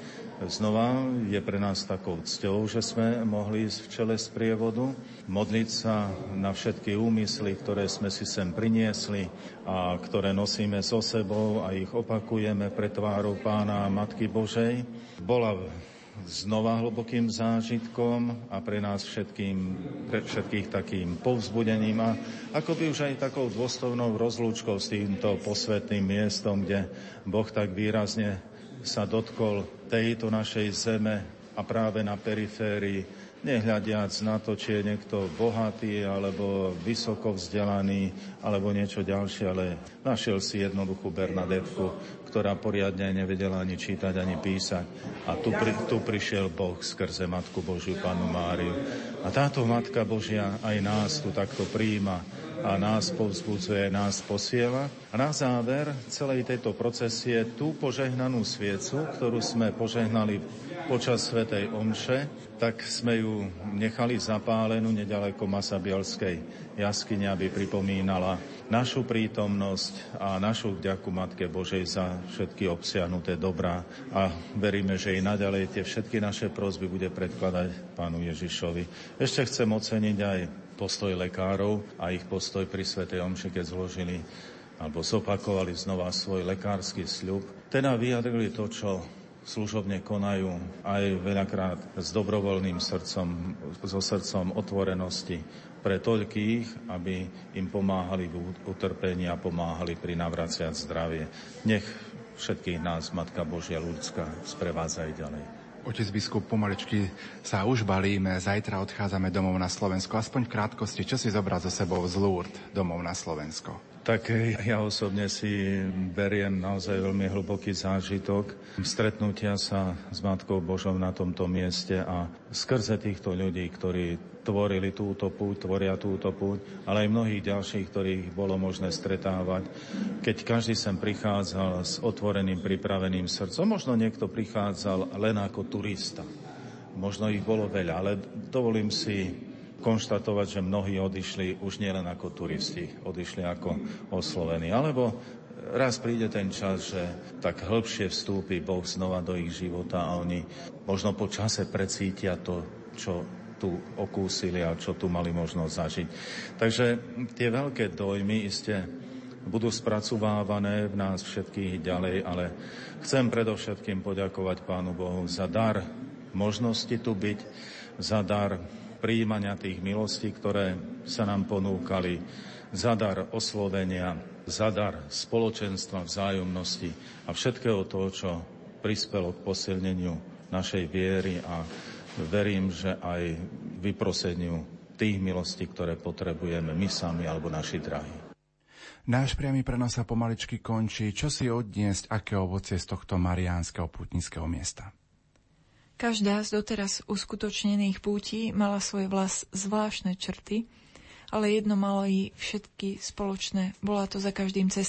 znova je pre nás takou cťou, že sme mohli ísť v čele z prievodu, modliť sa na všetky úmysly, ktoré sme si sem priniesli a ktoré nosíme so sebou a ich opakujeme pre tvárou Pána Matky Božej. Bola znova hlbokým zážitkom a pre nás všetkým, pre všetkých takým povzbudením a ako by už aj takou dôstojnou rozlúčkou s týmto posvetným miestom, kde Boh tak výrazne sa dotkol tejto našej zeme a práve na periférii nehľadiac na to, či je niekto bohatý alebo vysoko vzdelaný alebo niečo ďalšie, ale našiel si jednoduchú Bernadetku, ktorá poriadne nevedela ani čítať, ani písať. A tu, pri, tu prišiel Boh skrze Matku Božiu, Panu Máriu. A táto Matka Božia aj nás tu takto príjima a nás povzbudzuje, nás posiela. A na záver celej tejto procesie tú požehnanú sviecu, ktorú sme požehnali počas Svetej Omše, tak sme ju nechali zapálenú nedaleko Masabielskej jaskyne, aby pripomínala našu prítomnosť a našu vďaku Matke Božej za všetky obsiahnuté dobrá a veríme, že i naďalej tie všetky naše prosby bude predkladať Pánu Ježišovi. Ešte chcem oceniť aj postoj lekárov a ich postoj pri Svetej Omši, keď zložili alebo zopakovali znova svoj lekársky sľub. Teda vyjadrili to, čo služobne konajú aj veľakrát s dobrovoľným srdcom, so srdcom otvorenosti pre toľkých, aby im pomáhali v utrpení a pomáhali pri navraciať zdravie. Nech všetkých nás Matka Božia ľudská sprevádza aj ďalej. Otec biskup, pomaličky sa už balíme, zajtra odchádzame domov na Slovensko. Aspoň v krátkosti, čo si zobrať so sebou z Lourdes domov na Slovensko? Tak ja osobne si beriem naozaj veľmi hlboký zážitok stretnutia sa s Matkou Božou na tomto mieste a skrze týchto ľudí, ktorí tvorili túto púť, tvoria túto púť, ale aj mnohých ďalších, ktorých bolo možné stretávať. Keď každý sem prichádzal s otvoreným, pripraveným srdcom, možno niekto prichádzal len ako turista. Možno ich bolo veľa, ale dovolím si konštatovať, že mnohí odišli už nielen ako turisti, odišli ako oslovení. Alebo raz príde ten čas, že tak hĺbšie vstúpi Boh znova do ich života a oni možno po čase precítia to, čo tu okúsili a čo tu mali možnosť zažiť. Takže tie veľké dojmy iste budú spracovávané v nás všetkých ďalej, ale chcem predovšetkým poďakovať Pánu Bohu za dar možnosti tu byť, za dar príjmania tých milostí, ktoré sa nám ponúkali, za dar oslovenia, za dar spoločenstva, vzájomnosti a všetkého toho, čo prispelo k posilneniu našej viery a verím, že aj vyproseniu tých milostí, ktoré potrebujeme my sami alebo naši drahí. Náš priamy prenos sa pomaličky končí. Čo si odniesť, aké ovocie z tohto mariánskeho putnického miesta? Každá z doteraz uskutočnených pútí mala svoje vlas zvláštne črty, ale jedno malo i všetky spoločné. Bola to za každým cesta